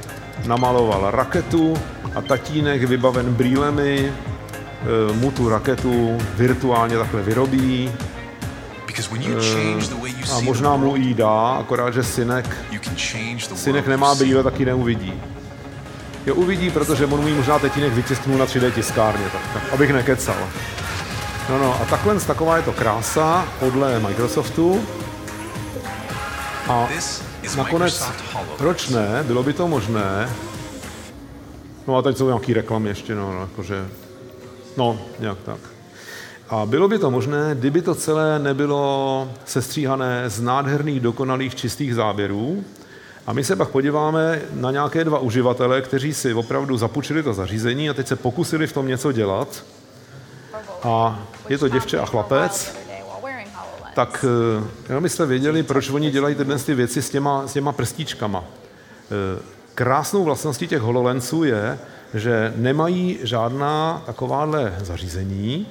namaloval raketu a tatínek vybaven brýlemi eh, mu tu raketu virtuálně takhle vyrobí. A možná mu jí dá, akorát, že synek, synek nemá brýle, taky neuvidí. Jo, uvidí, protože on mu možná tetínek vytisknul na 3D tiskárně, tak, tak abych nekecal. No, no, a takhle, taková je to krása podle Microsoftu. A nakonec, proč ne, bylo by to možné. No a teď jsou nějaký reklamy ještě, no, no jakože, no, nějak tak. A bylo by to možné, kdyby to celé nebylo sestříhané z nádherných, dokonalých, čistých záběrů. A my se pak podíváme na nějaké dva uživatele, kteří si opravdu zapučili to zařízení a teď se pokusili v tom něco dělat. A je to děvče a chlapec. Tak eh, jenom byste věděli, proč oni dělají tyhle ty věci s těma, s těma prstíčkama. Eh, krásnou vlastností těch hololenců je, že nemají žádná takováhle zařízení,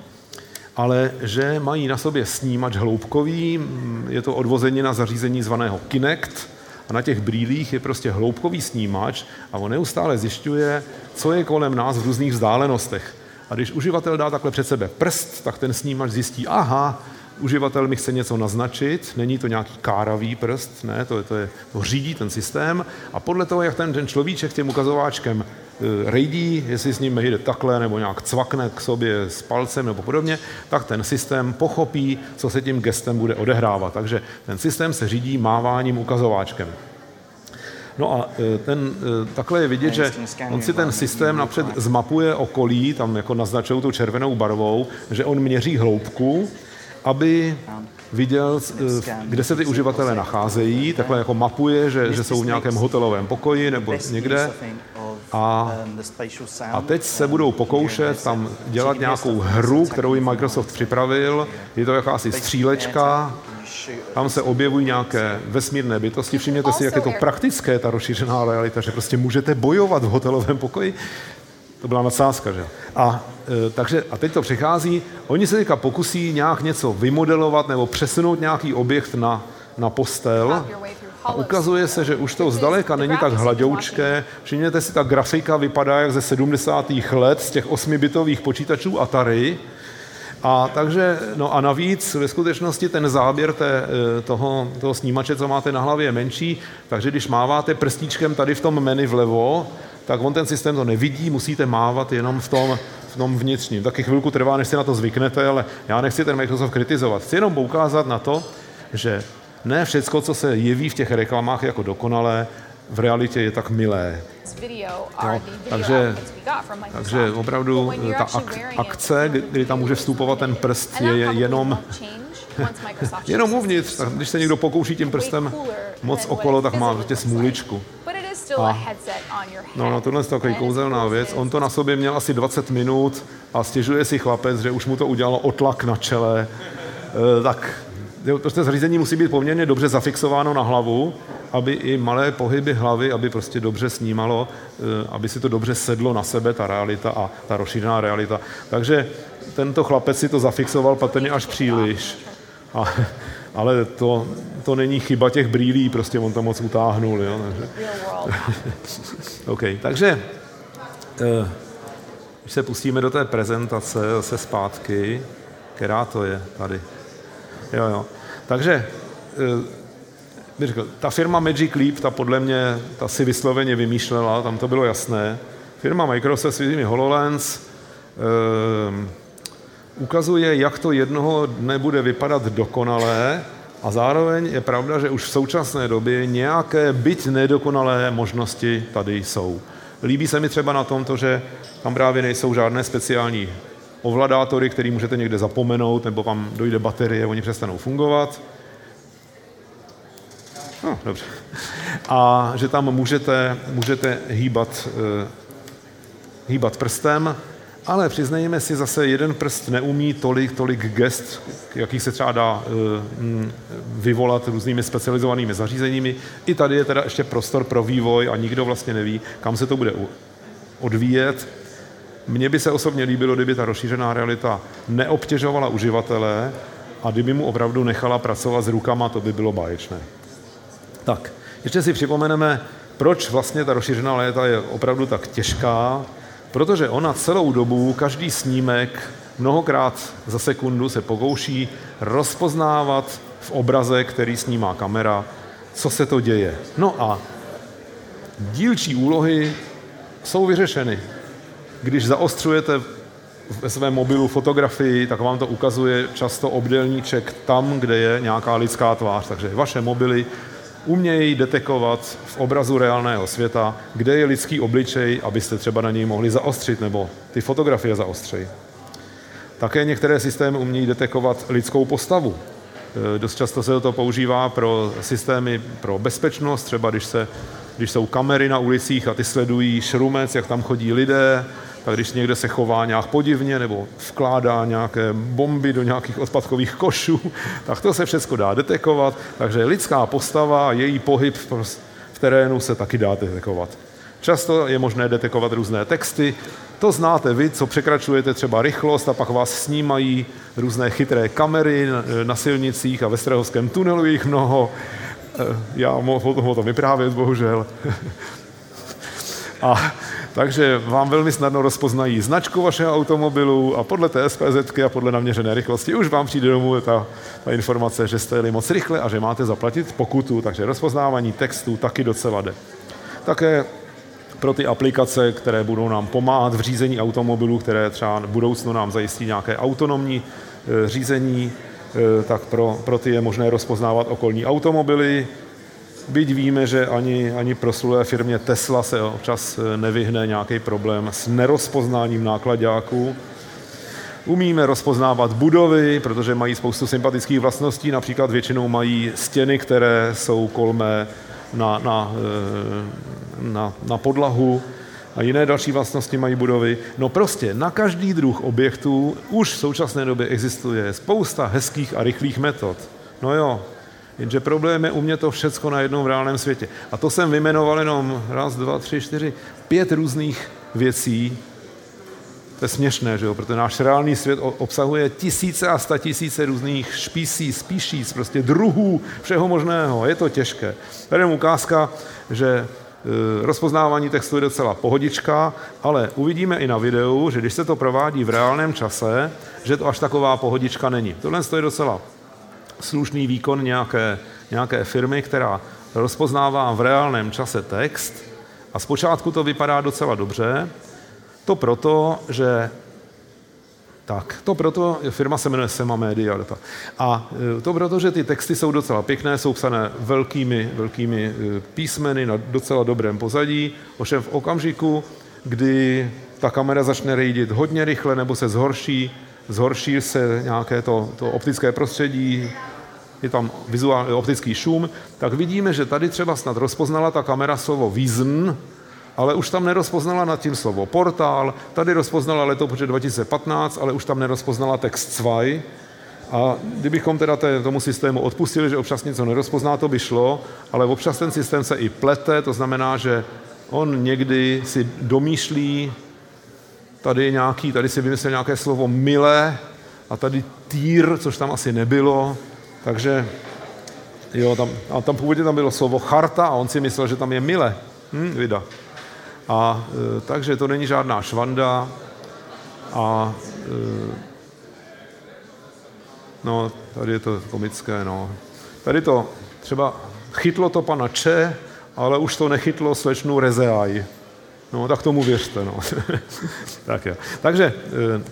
ale že mají na sobě snímač hloubkový, je to odvození na zařízení zvaného Kinect, a na těch brýlích je prostě hloubkový snímač a on neustále zjišťuje, co je kolem nás v různých vzdálenostech. A když uživatel dá takhle před sebe prst, tak ten snímač zjistí, aha, uživatel mi chce něco naznačit, není to nějaký káravý prst, ne, to, je, to, je, to řídí ten systém a podle toho, jak ten, ten človíček tím ukazováčkem rejdí, jestli s ním jde takhle nebo nějak cvakne k sobě s palcem nebo podobně, tak ten systém pochopí, co se tím gestem bude odehrávat. Takže ten systém se řídí máváním ukazováčkem. No a eh, ten, eh, takhle je vidět, že on si ten systém napřed zmapuje okolí, tam jako naznačují tu červenou barvou, že on měří hloubku, aby viděl, kde se ty uživatelé nacházejí, takhle jako mapuje, že, že jsou v nějakém hotelovém pokoji nebo někde a, a teď se budou pokoušet tam dělat nějakou hru, kterou jim Microsoft připravil. Je to jakási střílečka, tam se objevují nějaké vesmírné bytosti. Všimněte si, jak je to praktické, ta rozšířená realita, že prostě můžete bojovat v hotelovém pokoji. To byla nadsázka, že? A, e, takže, a teď to přichází, oni se teďka pokusí nějak něco vymodelovat nebo přesunout nějaký objekt na, na postel a ukazuje se, že už to zdaleka není tak hladoučké. Všimněte si, ta grafika vypadá jak ze 70. let z těch 8-bitových počítačů Atari. A takže, no a navíc ve skutečnosti ten záběr té, eh, toho, toho snímače, co máte na hlavě, je menší, takže když máváte prstíčkem tady v tom menu vlevo, tak on ten systém to nevidí, musíte mávat jenom v tom, v tom vnitřním. Taky chvilku trvá, než si na to zvyknete, ale já nechci ten Microsoft kritizovat. Chci jenom poukázat na to, že ne všecko, co se jeví v těch reklamách jako dokonalé, v realitě je tak milé. No, takže, takže opravdu ta ak- akce, kdy tam může vstupovat ten prst, je jenom, jenom uvnitř. Tak když se někdo pokouší tím prstem moc okolo, tak má prostě smůličku. A, no, no, tohle je takový kouzelná věc. On to na sobě měl asi 20 minut a stěžuje si chlapec, že už mu to udělalo otlak na čele. E, tak prostě zařízení musí být poměrně dobře zafixováno na hlavu, aby i malé pohyby hlavy, aby prostě dobře snímalo, eh, aby si to dobře sedlo na sebe, ta realita a ta rozšířená realita. Takže tento chlapec si to zafixoval patrně až příliš. A, ale to, to není chyba těch brýlí, prostě on to moc utáhnul. Jo, takže. OK, takže eh, když se pustíme do té prezentace zase zpátky, která to je tady. Jo, jo. Takže eh, bych řekl, ta firma Magic Leap, ta podle mě, ta si vysloveně vymýšlela, tam to bylo jasné. Firma Microsoft s svými HoloLens um, ukazuje, jak to jednoho dne bude vypadat dokonalé a zároveň je pravda, že už v současné době nějaké byť nedokonalé možnosti tady jsou. Líbí se mi třeba na tom to, že tam právě nejsou žádné speciální ovladátory, který můžete někde zapomenout, nebo vám dojde baterie, oni přestanou fungovat. No, dobře. A že tam můžete, můžete hýbat, uh, hýbat prstem, ale přiznejme si, zase jeden prst neumí tolik, tolik gest, jaký se třeba dá uh, vyvolat různými specializovanými zařízeními. I tady je teda ještě prostor pro vývoj a nikdo vlastně neví, kam se to bude odvíjet. Mně by se osobně líbilo, kdyby ta rozšířená realita neobtěžovala uživatele a kdyby mu opravdu nechala pracovat s rukama, to by bylo báječné. Tak, ještě si připomeneme, proč vlastně ta rozšířená léta je opravdu tak těžká, protože ona celou dobu, každý snímek, mnohokrát za sekundu se pokouší rozpoznávat v obraze, který snímá kamera, co se to děje. No a dílčí úlohy jsou vyřešeny. Když zaostřujete ve svém mobilu fotografii, tak vám to ukazuje často obdelníček tam, kde je nějaká lidská tvář. Takže vaše mobily umějí detekovat v obrazu reálného světa, kde je lidský obličej, abyste třeba na něj mohli zaostřit nebo ty fotografie zaostřejí. Také některé systémy umějí detekovat lidskou postavu. E, dost často se to používá pro systémy pro bezpečnost, třeba když, se, když jsou kamery na ulicích a ty sledují šrumec, jak tam chodí lidé, tak když někde se chová nějak podivně nebo vkládá nějaké bomby do nějakých odpadkových košů, tak to se všechno dá detekovat. Takže lidská postava její pohyb v terénu se taky dá detekovat. Často je možné detekovat různé texty. To znáte vy, co překračujete třeba rychlost a pak vás snímají různé chytré kamery na silnicích a ve Strahovském tunelu jich mnoho. Eh, já mohu o tom vyprávět, bohužel. A takže vám velmi snadno rozpoznají značku vašeho automobilu a podle té SPZ a podle naměřené rychlosti už vám přijde domů ta, ta informace, že jste jeli moc rychle a že máte zaplatit pokutu, takže rozpoznávání textů taky docela jde. Také pro ty aplikace, které budou nám pomáhat v řízení automobilů, které třeba v budoucnu nám zajistí nějaké autonomní e, řízení, e, tak pro, pro ty je možné rozpoznávat okolní automobily, Byť víme, že ani, ani proslulé firmě Tesla se občas eh, nevyhne nějaký problém s nerozpoznáním nákladňáků. Umíme rozpoznávat budovy, protože mají spoustu sympatických vlastností, například většinou mají stěny, které jsou kolmé na, na, eh, na, na podlahu a jiné další vlastnosti mají budovy. No prostě na každý druh objektů už v současné době existuje spousta hezkých a rychlých metod. No jo, Jenže problém je umět to všecko na jednom v reálném světě. A to jsem vymenoval jenom raz, dva, tři, čtyři, pět různých věcí. To je směšné, že jo? protože náš reálný svět obsahuje tisíce a sta tisíce různých špísí, spíšíc, prostě druhů všeho možného. Je to těžké. Tady je ukázka, že e, rozpoznávání textu je docela pohodička, ale uvidíme i na videu, že když se to provádí v reálném čase, že to až taková pohodička není. Tohle je docela slušný výkon nějaké, nějaké firmy, která rozpoznává v reálném čase text a zpočátku to vypadá docela dobře, to proto, že tak, to proto, firma se jmenuje Sema Media Data. A e, to proto, že ty texty jsou docela pěkné, jsou psané velkými, velkými e, písmeny na docela dobrém pozadí, ovšem v okamžiku, kdy ta kamera začne rejdit hodně rychle nebo se zhorší, zhorší se nějaké to, to optické prostředí, je tam vizuální optický šum, tak vidíme, že tady třeba snad rozpoznala ta kamera slovo vision, ale už tam nerozpoznala nad tím slovo portál, tady rozpoznala letopočet 2015, ale už tam nerozpoznala text 2. A kdybychom teda té, tomu systému odpustili, že občas něco nerozpozná, to by šlo, ale občas ten systém se i plete, to znamená, že on někdy si domýšlí tady nějaký, tady si vymyslel nějaké slovo milé a tady týr, což tam asi nebylo, Takže jo, tam, a tam původně tam bylo slovo charta a on si myslel, že tam je mile. Hm, vida. A e, takže to není žádná švanda a e, no, tady je to komické, no. Tady to třeba chytlo to pana Če, ale už to nechytlo slečnu Rezeaj. No, tak tomu věřte. No. tak je. Takže e,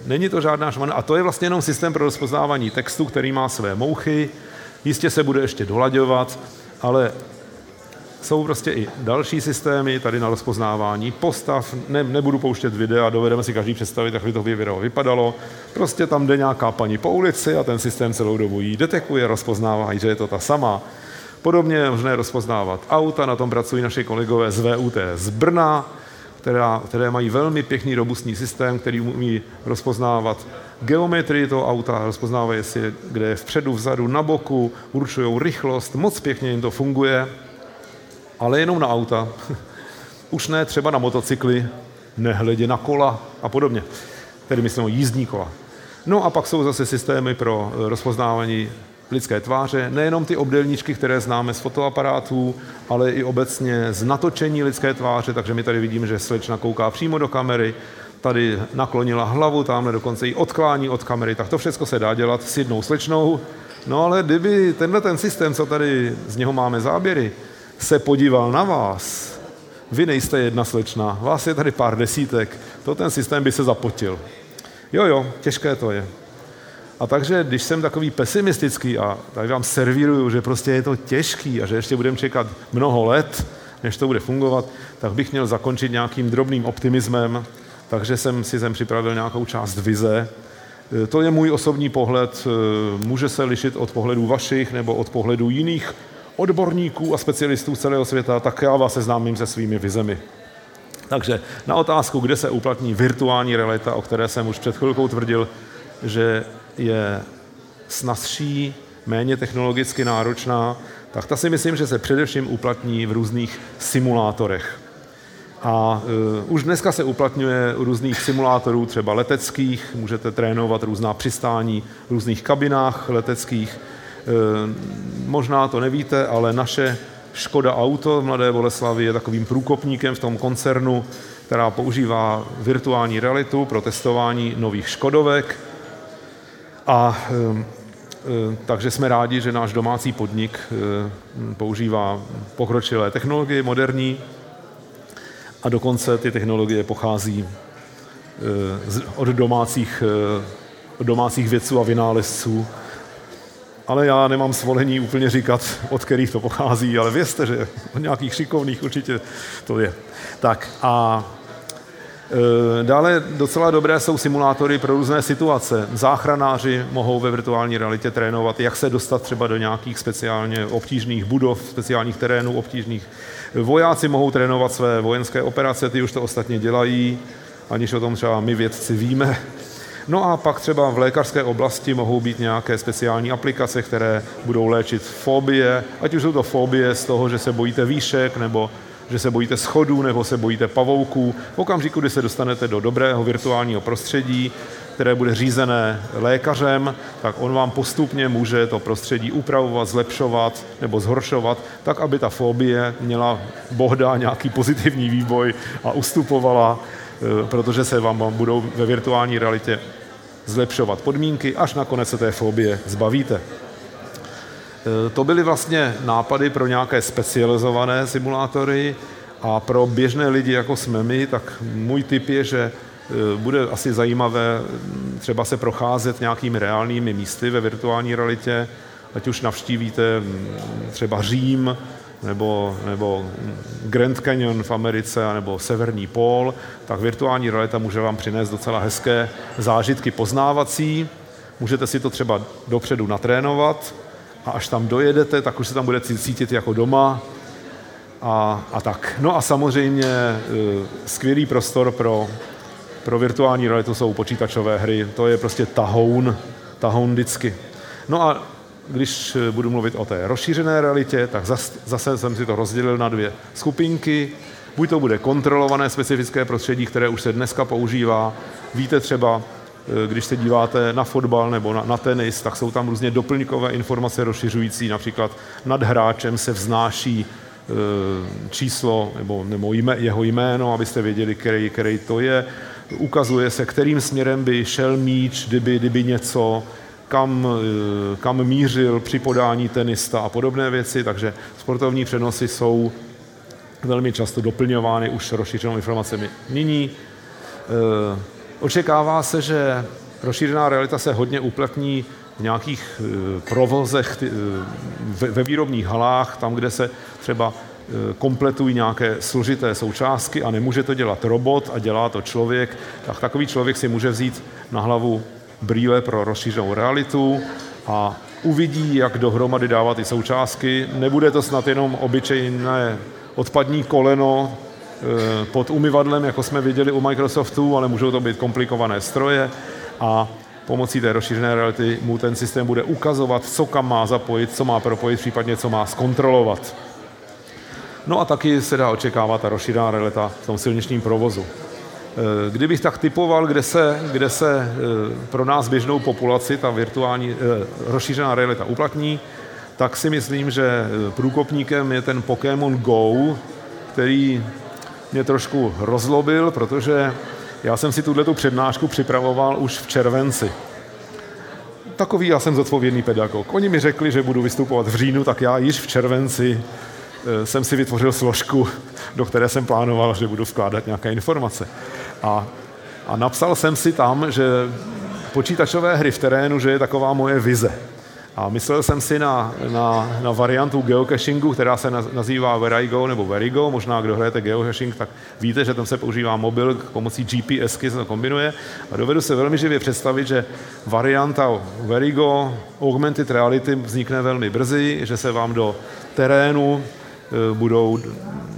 není to žádná švanda. A to je vlastně jenom systém pro rozpoznávání textu, který má své mouchy. Jistě se bude ještě dolaďovat, ale jsou prostě i další systémy tady na rozpoznávání postav. Ne, nebudu pouštět videa, dovedeme si každý představit, jak by to video vypadalo. Prostě tam jde nějaká paní po ulici a ten systém celou dobu jí detekuje, rozpoznává, že je to ta sama. Podobně je možné rozpoznávat auta, na tom pracují naši kolegové z VUT z Brna, která, které mají velmi pěkný robustní systém, který umí rozpoznávat geometrii toho auta, rozpoznávají si, kde je vpředu, vzadu, na boku, určují rychlost, moc pěkně jim to funguje ale jenom na auta. Už ne třeba na motocykly, nehledě na kola a podobně. Tedy myslím jízdní kola. No a pak jsou zase systémy pro rozpoznávání lidské tváře, nejenom ty obdélníčky, které známe z fotoaparátů, ale i obecně z natočení lidské tváře, takže my tady vidíme, že slečna kouká přímo do kamery, tady naklonila hlavu, tamhle dokonce i odklání od kamery, tak to všechno se dá dělat s jednou slečnou. No ale kdyby tenhle ten systém, co tady z něho máme záběry, se podíval na vás, vy nejste jedna slečna, vás je tady pár desítek, to ten systém by se zapotil. Jo, jo, těžké to je. A takže, když jsem takový pesimistický a tady vám servíruju, že prostě je to těžký a že ještě budeme čekat mnoho let, než to bude fungovat, tak bych měl zakončit nějakým drobným optimismem, takže jsem si sem připravil nějakou část vize. To je můj osobní pohled, může se lišit od pohledů vašich nebo od pohledů jiných odborníků a specialistů celého světa, tak já vás seznámím se svými vizemi. Takže na otázku, kde se uplatní virtuální realita, o které jsem už před chvilkou tvrdil, že je snazší, méně technologicky náročná, tak ta si myslím, že se především uplatní v různých simulátorech. A uh, už dneska se uplatňuje u různých simulátorů, třeba leteckých, můžete trénovat různá přistání v různých kabinách leteckých, Eh, možná to nevíte, ale naše Škoda Auto v Mladé Boleslavi je takovým průkopníkem v tom koncernu, která používá virtuální realitu pro testování nových Škodovek. A eh, eh, takže jsme rádi, že náš domácí podnik používá pokročilé technologie, moderní, a dokonce ty technologie pochází od domácích, od domácích vědců a vynálezců, ale já nemám svolení úplně říkat, od kterých to pochází, ale vězte, že od nějakých šikovných určitě to je. Tak a Dále docela dobré jsou simulátory pro různé situace. Záchranáři mohou ve virtuální realitě trénovat, jak se dostat třeba do nějakých speciálně obtížných budov, speciálních terénů obtížných. Vojáci mohou trénovat své vojenské operace, ty už to ostatně dělají, aniž o tom třeba my vědci víme. No a pak třeba v lékařské oblasti mohou být nějaké speciální aplikace, které budou léčit fobie, ať už jsou to fobie z toho, že se bojíte výšek, nebo že se bojíte schodů, nebo se bojíte pavouků. V okamžiku, kdy se dostanete do dobrého virtuálního prostředí, které bude řízené lékařem, tak on vám postupně může to prostředí upravovat, zlepšovat nebo zhoršovat, tak, aby ta fobie měla bohda nějaký pozitivní vývoj a ustupovala Eh, protože se vám budou ve virtuální realitě zlepšovat podmínky, až nakonec se té fobie zbavíte. Eh, to byly vlastně nápady pro nějaké specializované simulátory a pro běžné lidi, jako jsme my, tak můj tip je, že eh, bude asi zajímavé hm, třeba se procházet nějakými reálnými místy ve virtuální realitě, ať už navštívíte hm, třeba Řím, nebo, nebo Grand Canyon v Americe, nebo Severní pól, tak virtuální realita může vám přinést docela hezké zážitky poznávací. Můžete si to třeba dopředu natrénovat a až tam dojedete, tak už se tam budete cítit jako doma a, a tak. No a samozřejmě e, skvělý prostor pro, pro virtuální realitu jsou počítačové hry. To je prostě tahoun, tahoun vždycky. No a když eh, budu mluvit o té rozšířené realitě, tak zase jsem si to rozdělil na dvě skupinky. Buď to bude kontrolované specifické prostředí, které už se dneska používá. Víte třeba, když se díváte na fotbal nebo na, na tenis, tak jsou tam různě doplňkové informace rozšiřující, například nad hráčem se vznáší eh, číslo nebo, nebo jmé, jeho jméno, abyste věděli, který, který to je. Ukazuje se, kterým směrem by šel míč, kdyby, kdyby něco, kam, kam mířil při podání tenista a podobné věci, takže sportovní přenosy jsou velmi často doplňovány už rozšířenou informacemi. Nyní očekává se, že rozšířená realita se hodně uplatní v nějakých e, provozech e, ve, výrobních halách, tam, kde se třeba kompletují nějaké složité součástky a nemůže to dělat robot a dělá to člověk, tak takový člověk si může vzít na hlavu brýle pro rozšířenou realitu a uvidí, jak dohromady dávat ty součástky. Nebude to snad jenom obyčejné odpadní koleno pod umyvadlem, jako jsme viděli u Microsoftu, ale můžou to být komplikované stroje a pomocí té rozšířené reality mu ten systém bude ukazovat, co kam má zapojit, co má propojit, případně co má zkontrolovat. No a taky se dá očekávat ta rozšířená realita v tom silničním provozu. Eh, kdybych tak typoval, kde se, kde se eh, pro nás běžnou populaci ta virtuální rozšířená realita uplatní, tak si myslím, že eh, průkopníkem je ten Pokémon Go, který mě trošku rozlobil, protože já jsem si tuto přednášku připravoval už v červenci. Takový já jsem zodpovědný pedagog. Oni mi řekli, že budu vystupovat v říjnu, tak já již v červenci eh, jsem si vytvořil složku, do které jsem plánoval, že budu vkládat nějaké informace. A, a napsal jsem si tam, že počítačové hry v terénu, že je taková moje vize. A myslel jsem si na, na, na variantu geocachingu, která se nazývá Verigo nebo Verigo. Možná, kdo hrajete geocaching, tak víte, že tam se používá mobil, pomocí GPSky se to kombinuje. A dovedu se velmi živě představit, že varianta Verigo Augmented Reality vznikne velmi brzy, že se vám do terénu e, budou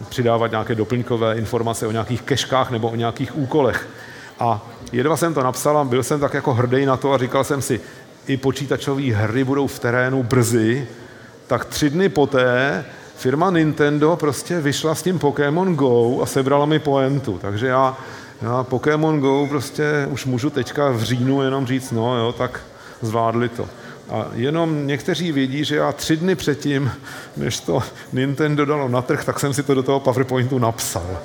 přidávat nějaké doplňkové informace o nějakých keškách nebo o nějakých úkolech. A jedva jsem to napsal a byl jsem tak jako hrdý na to a říkal jsem si, i počítačové hry budou v terénu brzy, tak tři dny poté firma Nintendo prostě vyšla s tím Pokémon Go a sebrala mi poentu. Takže já, já Pokémon Go prostě už můžu teďka v říjnu jenom říct, no jo, tak zvládli to. A jenom někteří vědí, že já tři dny předtím, než to Nintendo dalo na trh, tak jsem si to do toho PowerPointu napsal.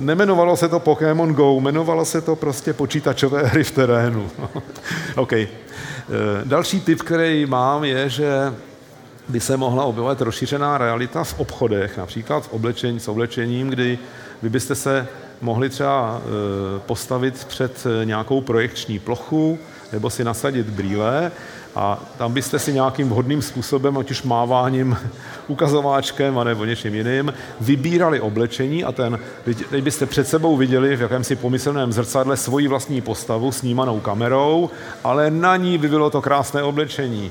Nemenovalo se to Pokémon Go, jmenovalo se to prostě počítačové hry v terénu. OK. Eh, další tip, který mám, je, že by se mohla objevovat rozšířená realita v obchodech, například v oblečení, s oblečením, kdy vy byste se mohli třeba eh, postavit před nějakou projekční plochu nebo si nasadit brýle a tam byste si nějakým vhodným způsobem, ať už máváním ukazováčkem a nebo něčím jiným, vybírali oblečení a ten, teď byste před sebou viděli v jakémsi pomyslném zrcadle svoji vlastní postavu snímanou kamerou, ale na ní by bylo to krásné oblečení.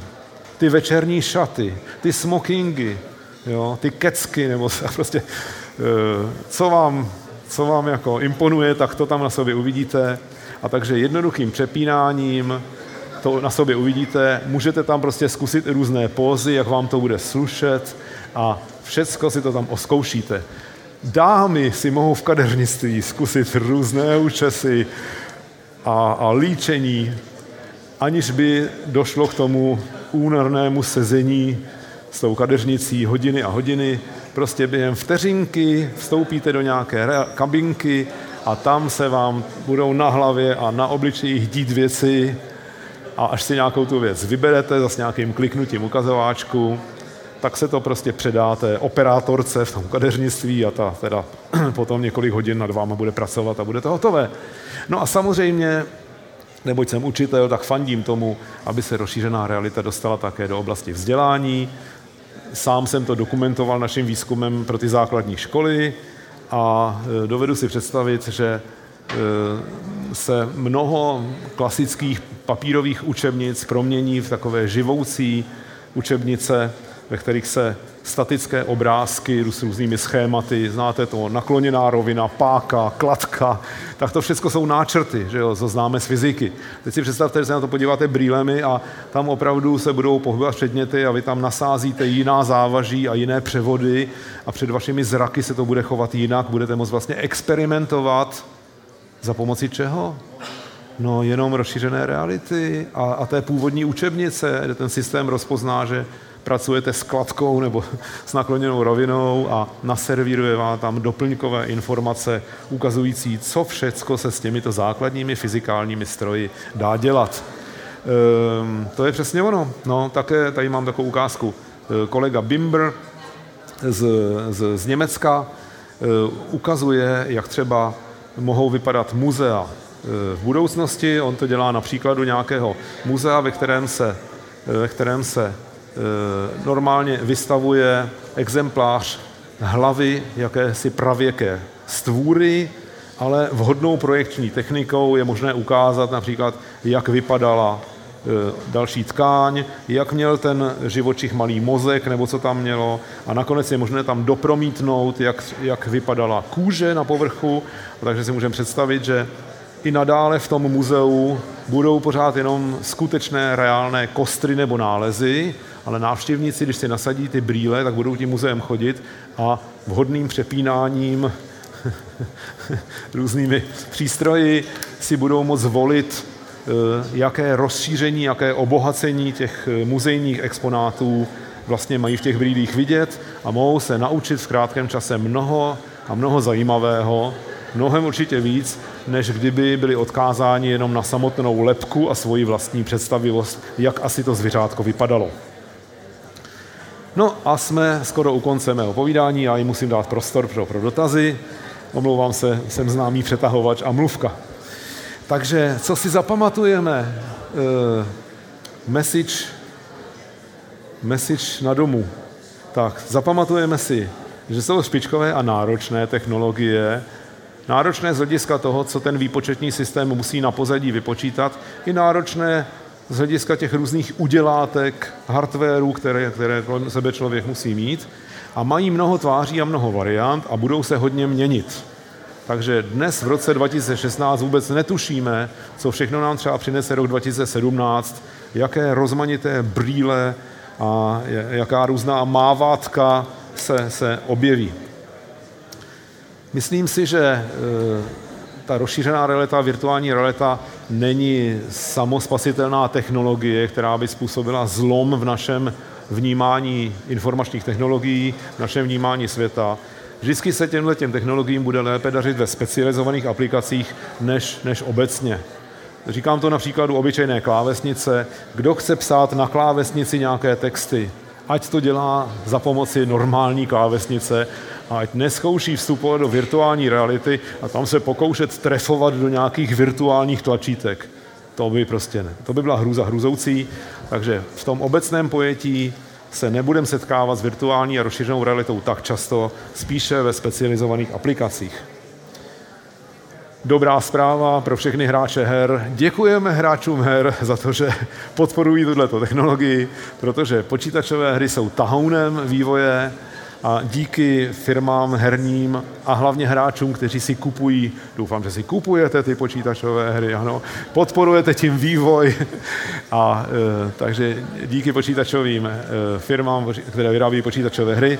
Ty večerní šaty, ty smokingy, jo, ty kecky, nebo prostě, eh, co vám, co vám jako imponuje, tak to tam na sobě uvidíte. A takže jednoduchým přepínáním to na sobě uvidíte. Můžete tam prostě zkusit různé pózy, jak vám to bude slušet a všecko si to tam oskoušíte. Dámy si mohou v kadeřnictví zkusit různé účesy a, a líčení, aniž by došlo k tomu únornému sezení s tou kadeřnicí hodiny a hodiny. Prostě během vteřinky vstoupíte do nějaké kabinky a tam se vám budou na hlavě a na obličejích dít věci, a až si nějakou tu věc vyberete zase nějakým kliknutím ukazováčku, tak se to prostě předáte operátorce v tom kadeřnictví a ta teda potom několik hodin nad váma bude pracovat a bude to hotové. No a samozřejmě, neboť jsem učitel, tak fandím tomu, aby se rozšířená realita dostala také do oblasti vzdělání. Sám jsem to dokumentoval naším výzkumem pro ty základní školy a e, dovedu si představit, že se mnoho klasických papírových učebnic promění v takové živoucí učebnice, ve kterých se statické obrázky s různými schématy, znáte to, nakloněná rovina, páka, kladka, tak to všechno jsou náčrty, že jo, to známe z fyziky. Teď si představte, že se na to podíváte brýlemi a tam opravdu se budou pohybovat předměty a vy tam nasázíte jiná závaží a jiné převody a před vašimi zraky se to bude chovat jinak, budete moct vlastně experimentovat za pomoci čeho? No jenom rozšířené reality a, a té původní učebnice, kde ten systém rozpozná, že pracujete s kladkou nebo s nakloněnou rovinou a naservíruje vám tam doplňkové informace ukazující, co všecko se s těmito základními fyzikálními stroji dá dělat. Ehm, to je přesně ono. No, také tady mám takovou ukázku. Ehm, kolega Bimber z, z, z Německa ehm, ukazuje, jak třeba mohou vypadat muzea v budoucnosti. On to dělá na příkladu nějakého muzea, ve kterém se, ve kterém se normálně vystavuje exemplář hlavy jakési pravěké stvůry, ale vhodnou projekční technikou je možné ukázat například, jak vypadala další tkáň, jak měl ten živočich malý mozek, nebo co tam mělo. A nakonec je možné tam dopromítnout, jak, jak vypadala kůže na povrchu. Takže si můžeme představit, že i nadále v tom muzeu budou pořád jenom skutečné reálné kostry nebo nálezy, ale návštěvníci, když si nasadí ty brýle, tak budou tím muzeem chodit a vhodným přepínáním různými přístroji si budou moct volit Eh, jaké rozšíření, jaké obohacení těch eh, muzejních exponátů vlastně mají v těch brýlích vidět a mohou se naučit v krátkém čase mnoho a mnoho zajímavého, mnohem určitě víc, než kdyby byli odkázáni jenom na samotnou lepku a svoji vlastní představivost, jak asi to zvířátko vypadalo. No a jsme skoro u konce mého povídání, já jim musím dát prostor pro, pro dotazy. Omlouvám se, jsem známý přetahovač a mluvka. Takže co si zapamatujeme? Uh, message, message na domu. Tak, zapamatujeme si, že jsou špičkové a náročné technologie, náročné z hlediska toho, co ten výpočetní systém musí na pozadí vypočítat, i náročné z hlediska těch různých udělátek, hardwareů, které, které kolem sebe člověk musí mít a mají mnoho tváří a mnoho variant a budou se hodně měnit. Takže dnes v roce 2016 vůbec netušíme, co všechno nám třeba přinese rok 2017, jaké rozmanité brýle a jaká různá mávátka se, se objeví. Myslím si, že e, ta rozšířená realita, virtuální realita není samospasitelná technologie, která by způsobila zlom v našem vnímání informačních technologií, v našem vnímání světa. Vždycky se těmhle těm technologiím bude lépe dařit ve specializovaných aplikacích než, než obecně. Říkám to na příkladu obyčejné klávesnice. Kdo chce psát na klávesnici nějaké texty, ať to dělá za pomoci normální klávesnice a ať neskouší vstupovat do virtuální reality a tam se pokoušet trefovat do nějakých virtuálních tlačítek. To by prostě ne. To by byla hruza hruzoucí. Takže v tom obecném pojetí se nebudeme setkávat s virtuální a rozšířenou realitou tak často, spíše ve specializovaných aplikacích. Dobrá zpráva pro všechny hráče her. Děkujeme hráčům her za to, že podporují tuto technologii, protože počítačové hry jsou tahounem vývoje a díky firmám herním a hlavně hráčům, kteří si kupují, doufám, že si kupujete ty počítačové hry, ano, podporujete tím vývoj a e, takže díky počítačovým e, firmám, které vyrábí počítačové hry, e,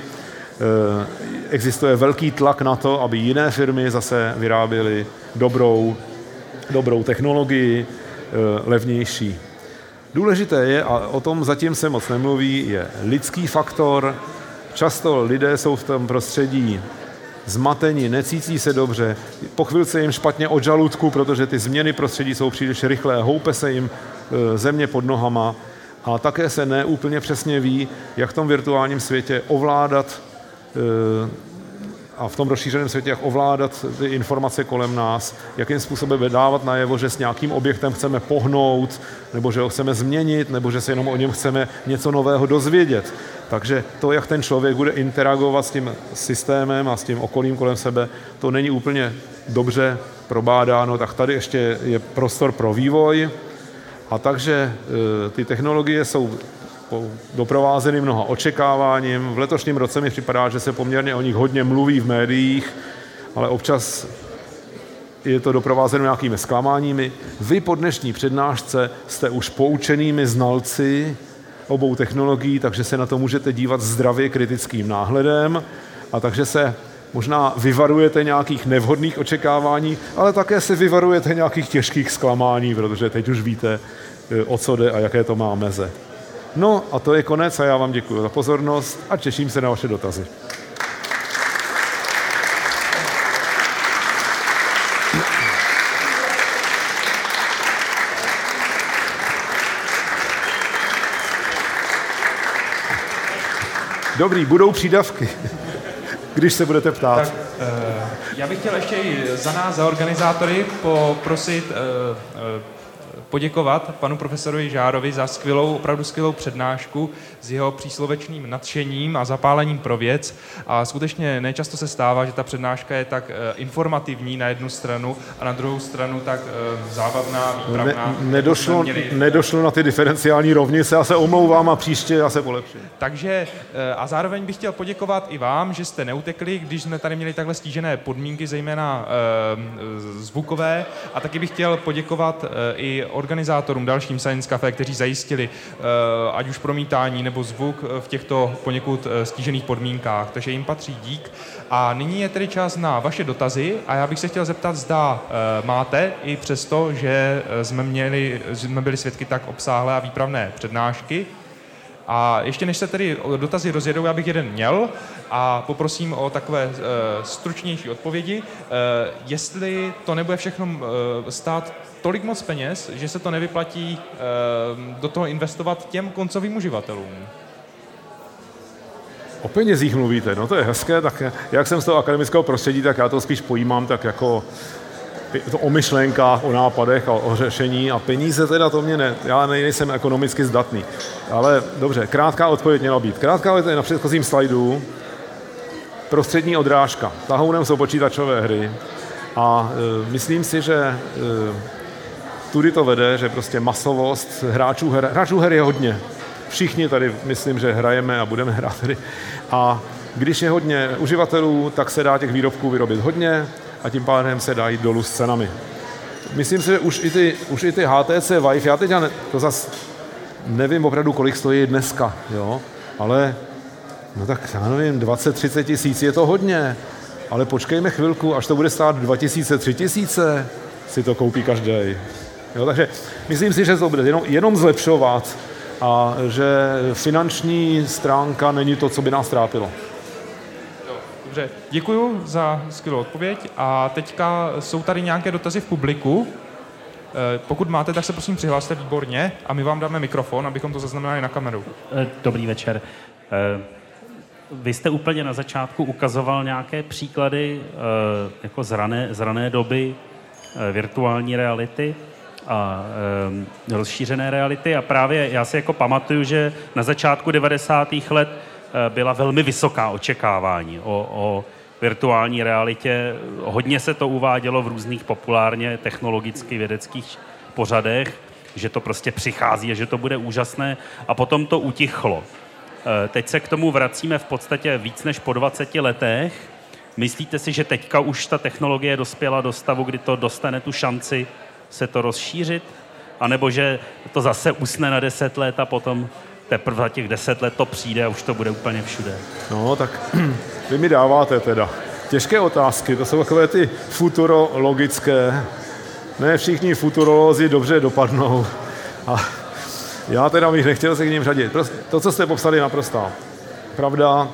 existuje velký tlak na to, aby jiné firmy zase vyráběly dobrou, dobrou technologii, e, levnější. Důležité je, a o tom zatím se moc nemluví, je lidský faktor, Často lidé jsou v tom prostředí zmatení, necítí se dobře, po chvilce jim špatně od žaludku, protože ty změny prostředí jsou příliš rychlé, houpe se jim e, země pod nohama. A také se neúplně přesně ví, jak v tom virtuálním světě ovládat e, a v tom rozšířeném světě, jak ovládat ty informace kolem nás, jakým způsobem dávat najevo, že s nějakým objektem chceme pohnout, nebo že ho chceme změnit, nebo že se jenom o něm chceme něco nového dozvědět. Takže to, jak ten člověk bude interagovat s tím systémem a s tím okolím kolem sebe, to není úplně dobře probádáno, tak tady ještě je prostor pro vývoj. A takže e, ty technologie jsou doprovázeny mnoha očekáváním. V letošním roce mi připadá, že se poměrně o nich hodně mluví v médiích, ale občas je to doprovázeno nějakými zklamáními. Vy po dnešní přednášce jste už poučenými znalci obou technologií, takže se na to můžete dívat zdravě kritickým náhledem a takže se možná vyvarujete nějakých nevhodných očekávání, ale také se vyvarujete nějakých těžkých zklamání, protože teď už víte, e, o co jde a jaké to má meze. No a to je konec a já vám děkuji za pozornost a těším se na vaše dotazy. Dobrý, budou přídavky, když se budete ptát. Tak, uh, já bych chtěl ještě za nás, za organizátory, poprosit uh, uh, poděkovat panu profesorovi Žárovi za skvělou, opravdu skvělou přednášku s jeho příslovečným nadšením a zapálením pro věc. A skutečně nečasto se stává, že ta přednáška je tak eh, informativní na jednu stranu a na druhou stranu tak eh, zábavná, výpravná. Ne, nedošlo, měli... nedošlo na ty diferenciální rovnice, já se omlouvám a příště já se polepším. Takže eh, a zároveň bych chtěl poděkovat i vám, že jste neutekli, když jsme tady měli takhle stížené podmínky, zejména zvukové. A taky bych chtěl poděkovat i organizátorům dalším Science Café, kteří zajistili ať už promítání nebo zvuk eh, v těchto poněkud eh, stížených podmínkách, takže jim patří dík. A nyní je tedy čas na vaše dotazy a já bych se chtěl zeptat, zda eh, máte i přesto, že jsme, měli, jsme byli svědky tak obsáhlé a výpravné přednášky, a ještě než se tedy dotazy rozjedou, já bych jeden měl a poprosím o takové uh, stručnější odpovědi. Uh, jestli to nebude všechno uh, stát tolik moc peněz, že se to nevyplatí uh, do toho investovat těm koncovým uživatelům. O penězích mluvíte, no to je hezké, tak jak jsem z toho akademického prostředí, tak já to spíš pojímám tak jako to o myšlenkách, o nápadech a o řešení a peníze teda to mě ne, já nejsem ekonomicky zdatný. Ale dobře, krátká odpověď měla být. Krátká odpověď na předchozím slajdu, prostřední odrážka. Tahounem jsou počítačové hry a e, myslím si, že e, tudy to vede, že prostě masovost hráčů her, hráčů her je hodně. Všichni tady myslím, že hrajeme a budeme hrát hry. A když je hodně uživatelů, tak se dá těch výrobků vyrobit hodně a tím pádem se dají dolů s cenami. Myslím si, že už i ty, už i ty HTC Vive, já teď ne, to zas nevím opravdu, kolik stojí dneska, jo, ale no tak já nevím, 20-30 tisíc je to hodně, ale počkejme chvilku, až to bude stát 2000, 3000, si to koupí každý. Jo, takže myslím si, že to bude jenom, jenom zlepšovat a že finanční stránka není to, co by nás trápilo. Dobře, děkuji za skvělou odpověď a teďka jsou tady nějaké dotazy v publiku. Eh, pokud máte, tak se prosím přihlaste výborně a my vám dáme mikrofon, abychom to zaznamenali na kameru. Eh, dobrý večer. Eh, vy jste úplně na začátku ukazoval nějaké příklady jako z rané, z rané doby virtuální reality a rozšířené reality a právě já si jako pamatuju, že na začátku 90. let Eh, byla velmi vysoká očekávání o, o virtuální realitě. Hodně se to uvádělo v různých populárně technologicky vědeckých pořadech, že to prostě přichází a že to bude úžasné a potom to utichlo. Eh, teď se k tomu vracíme v podstatě víc než po 20 letech. Myslíte si, že teďka už ta technologie dospěla do stavu, kdy to dostane tu šanci se to rozšířit? A nebo že to zase usne na 10 let a potom teprve za těch deset let to přijde a už to bude úplně všude. No, tak vy mi dáváte teda těžké otázky, to jsou takové ty futurologické. Ne všichni futurolozi dobře dopadnou. A já teda bych nechtěl se k ním řadit. To, co jste popsali, je naprostá pravda.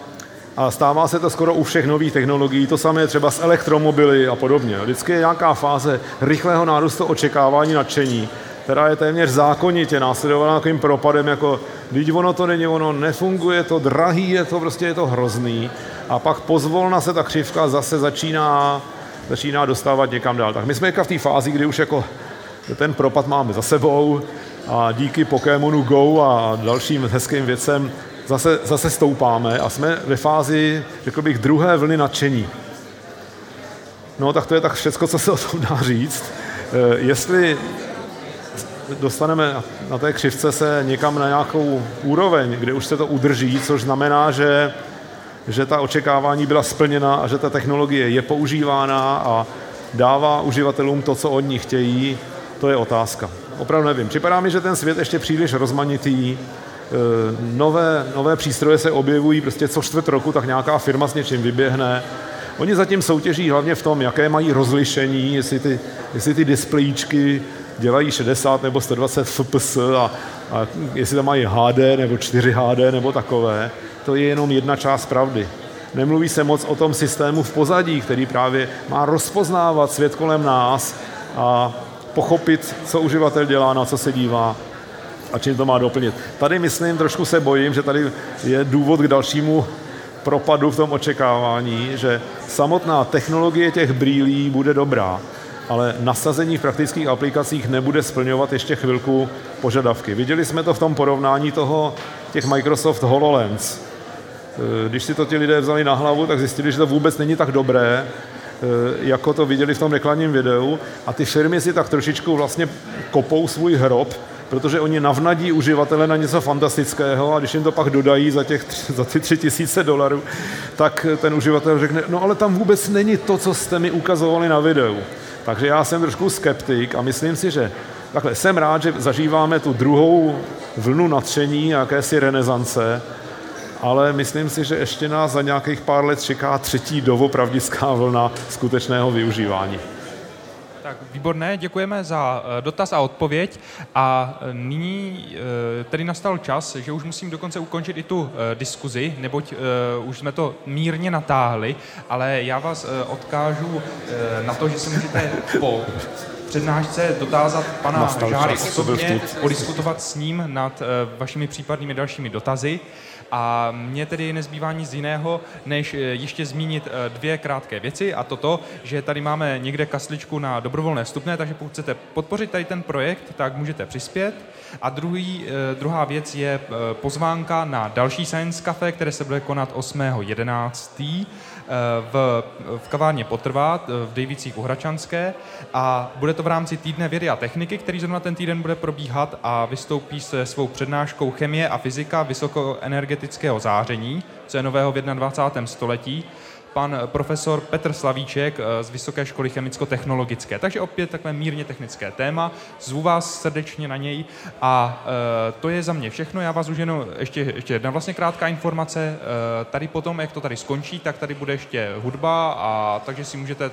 A stává se to skoro u všech nových technologií, to samé třeba s elektromobily a podobně. Vždycky je nějaká fáze rychlého nárůstu očekávání nadšení která je téměř zákonitě následovaná takovým propadem, jako když ono to není, ono nefunguje, to drahý, je to prostě je to hrozný. A pak pozvolna se ta křivka zase začíná, začíná dostávat někam dál. Tak my jsme v té fázi, kdy už jako ten propad máme za sebou a díky Pokémonu Go a dalším hezkým věcem zase, zase stoupáme a jsme ve fázi, řekl bych, druhé vlny nadšení. No tak to je tak všecko, co se o tom dá říct. E, jestli dostaneme na té křivce se někam na nějakou úroveň, kde už se to udrží, což znamená, že, že ta očekávání byla splněna a že ta technologie je používána a dává uživatelům to, co od ní chtějí, to je otázka. Opravdu nevím. Připadá mi, že ten svět ještě příliš rozmanitý, nové, nové přístroje se objevují prostě co čtvrt roku, tak nějaká firma s něčím vyběhne Oni zatím soutěží hlavně v tom, jaké mají rozlišení, jestli ty, jestli ty displejíčky dělají 60 nebo 120 fps a, a jestli tam mají HD nebo 4 HD nebo takové. To je jenom jedna část pravdy. Nemluví se moc o tom systému v pozadí, který právě má rozpoznávat svět kolem nás a pochopit, co uživatel dělá, na co se dívá a čím to má doplnit. Tady myslím, trošku se bojím, že tady je důvod k dalšímu propadu v tom očekávání, že samotná technologie těch brýlí bude dobrá, ale nasazení v praktických aplikacích nebude splňovat ještě chvilku požadavky. Viděli jsme to v tom porovnání toho, těch Microsoft HoloLens. Eh, když si to ti lidé vzali na hlavu, tak zjistili, že to vůbec není tak dobré, eh, jako to viděli v tom reklamním videu a ty firmy si tak trošičku vlastně kopou svůj hrob, protože oni navnadí uživatele na něco fantastického a když jim to pak dodají za, těch, za ty tři tisíce dolarů, tak ten uživatel řekne, no ale tam vůbec není to, co jste mi ukazovali na videu. Takže já jsem trošku skeptik a myslím si, že takhle jsem rád, že zažíváme tu druhou vlnu natření, jakési renesance, ale myslím si, že ještě nás za nějakých pár let čeká třetí doopravdická vlna skutečného využívání. Tak výborné, děkujeme za eh, dotaz a odpověď. A eh, nyní eh, tedy nastal čas, že už musím dokonce ukončit i tu diskuzi, neboť už jsme to mírně natáhli, ale já vás odkážu na to, že se můžete po přednášce dotázat pana Žáry osobně, podiskutovat s ním nad vašimi případnými dalšími dotazy. A mně tedy nezbývá nic jiného, než eh, ještě zmínit eh, dvě krátké věci a to to, že tady máme někde kasličku na dobrovolné vstupné, takže pokud chcete podpořit tady ten projekt, tak můžete přispět. A druhý, eh, druhá věc je pozvánka na další Science Cafe, které se bude konat 8.11 v, v kavárně Potrvá v Dejvicích u Hračanské a bude to v rámci týdne vědy a techniky, který zrovna ten týden bude probíhat a vystoupí se svou přednáškou chemie a fyzika vysokoenergetického záření, co je nového v 21. století pan profesor Petr Slavíček eh, z Vysoké školy chemicko-technologické. Takže opět takové mírně technické téma. Zvu vás srdečně na něj a e, to je za mě všechno. Já vás už jenom ještě, ještě jedna vlastně krátká informace. Tady potom, jak to tady skončí, tak tady bude ještě hudba a takže si můžete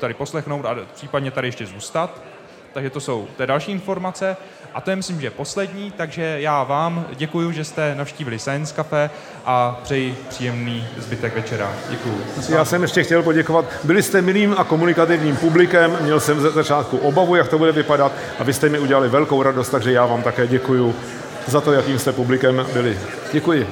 tady poslechnout a případně tady ještě zůstat. Takže to jsou té další informace. A to je myslím, že poslední, takže já vám děkuji, že jste navštívili Science Cafe a přeji příjemný zbytek večera. Děkuji. Já jsem ještě chtěl poděkovat. Byli jste milým a komunikativním publikem, měl jsem ze začátku obavu, jak to bude vypadat a vy jste mi udělali velkou radost, takže já vám také děkuji za to, jakým jste publikem byli. Děkuji.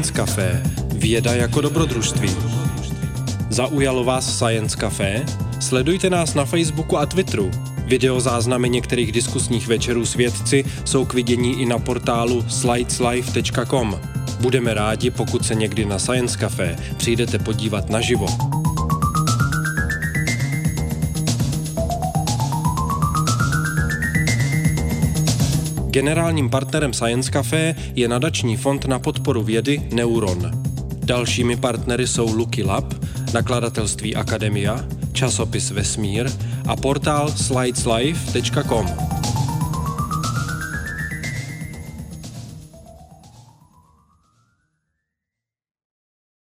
Science Café. Věda jako dobrodružství. Zaujalo vás Science Café? Sledujte nás na Facebooku a Twitteru. Videozáznamy některých diskusních večerů s vědci jsou k vidění i na portálu slideslife.com. Budeme rádi, pokud se někdy na Science Café přijdete podívat naživo. Generálním partnerem Science Café je nadační fond na podporu vědy Neuron. Dalšími partnery jsou Lucky Lab, nakladatelství Akademia, časopis Vesmír a portál slideslife.com.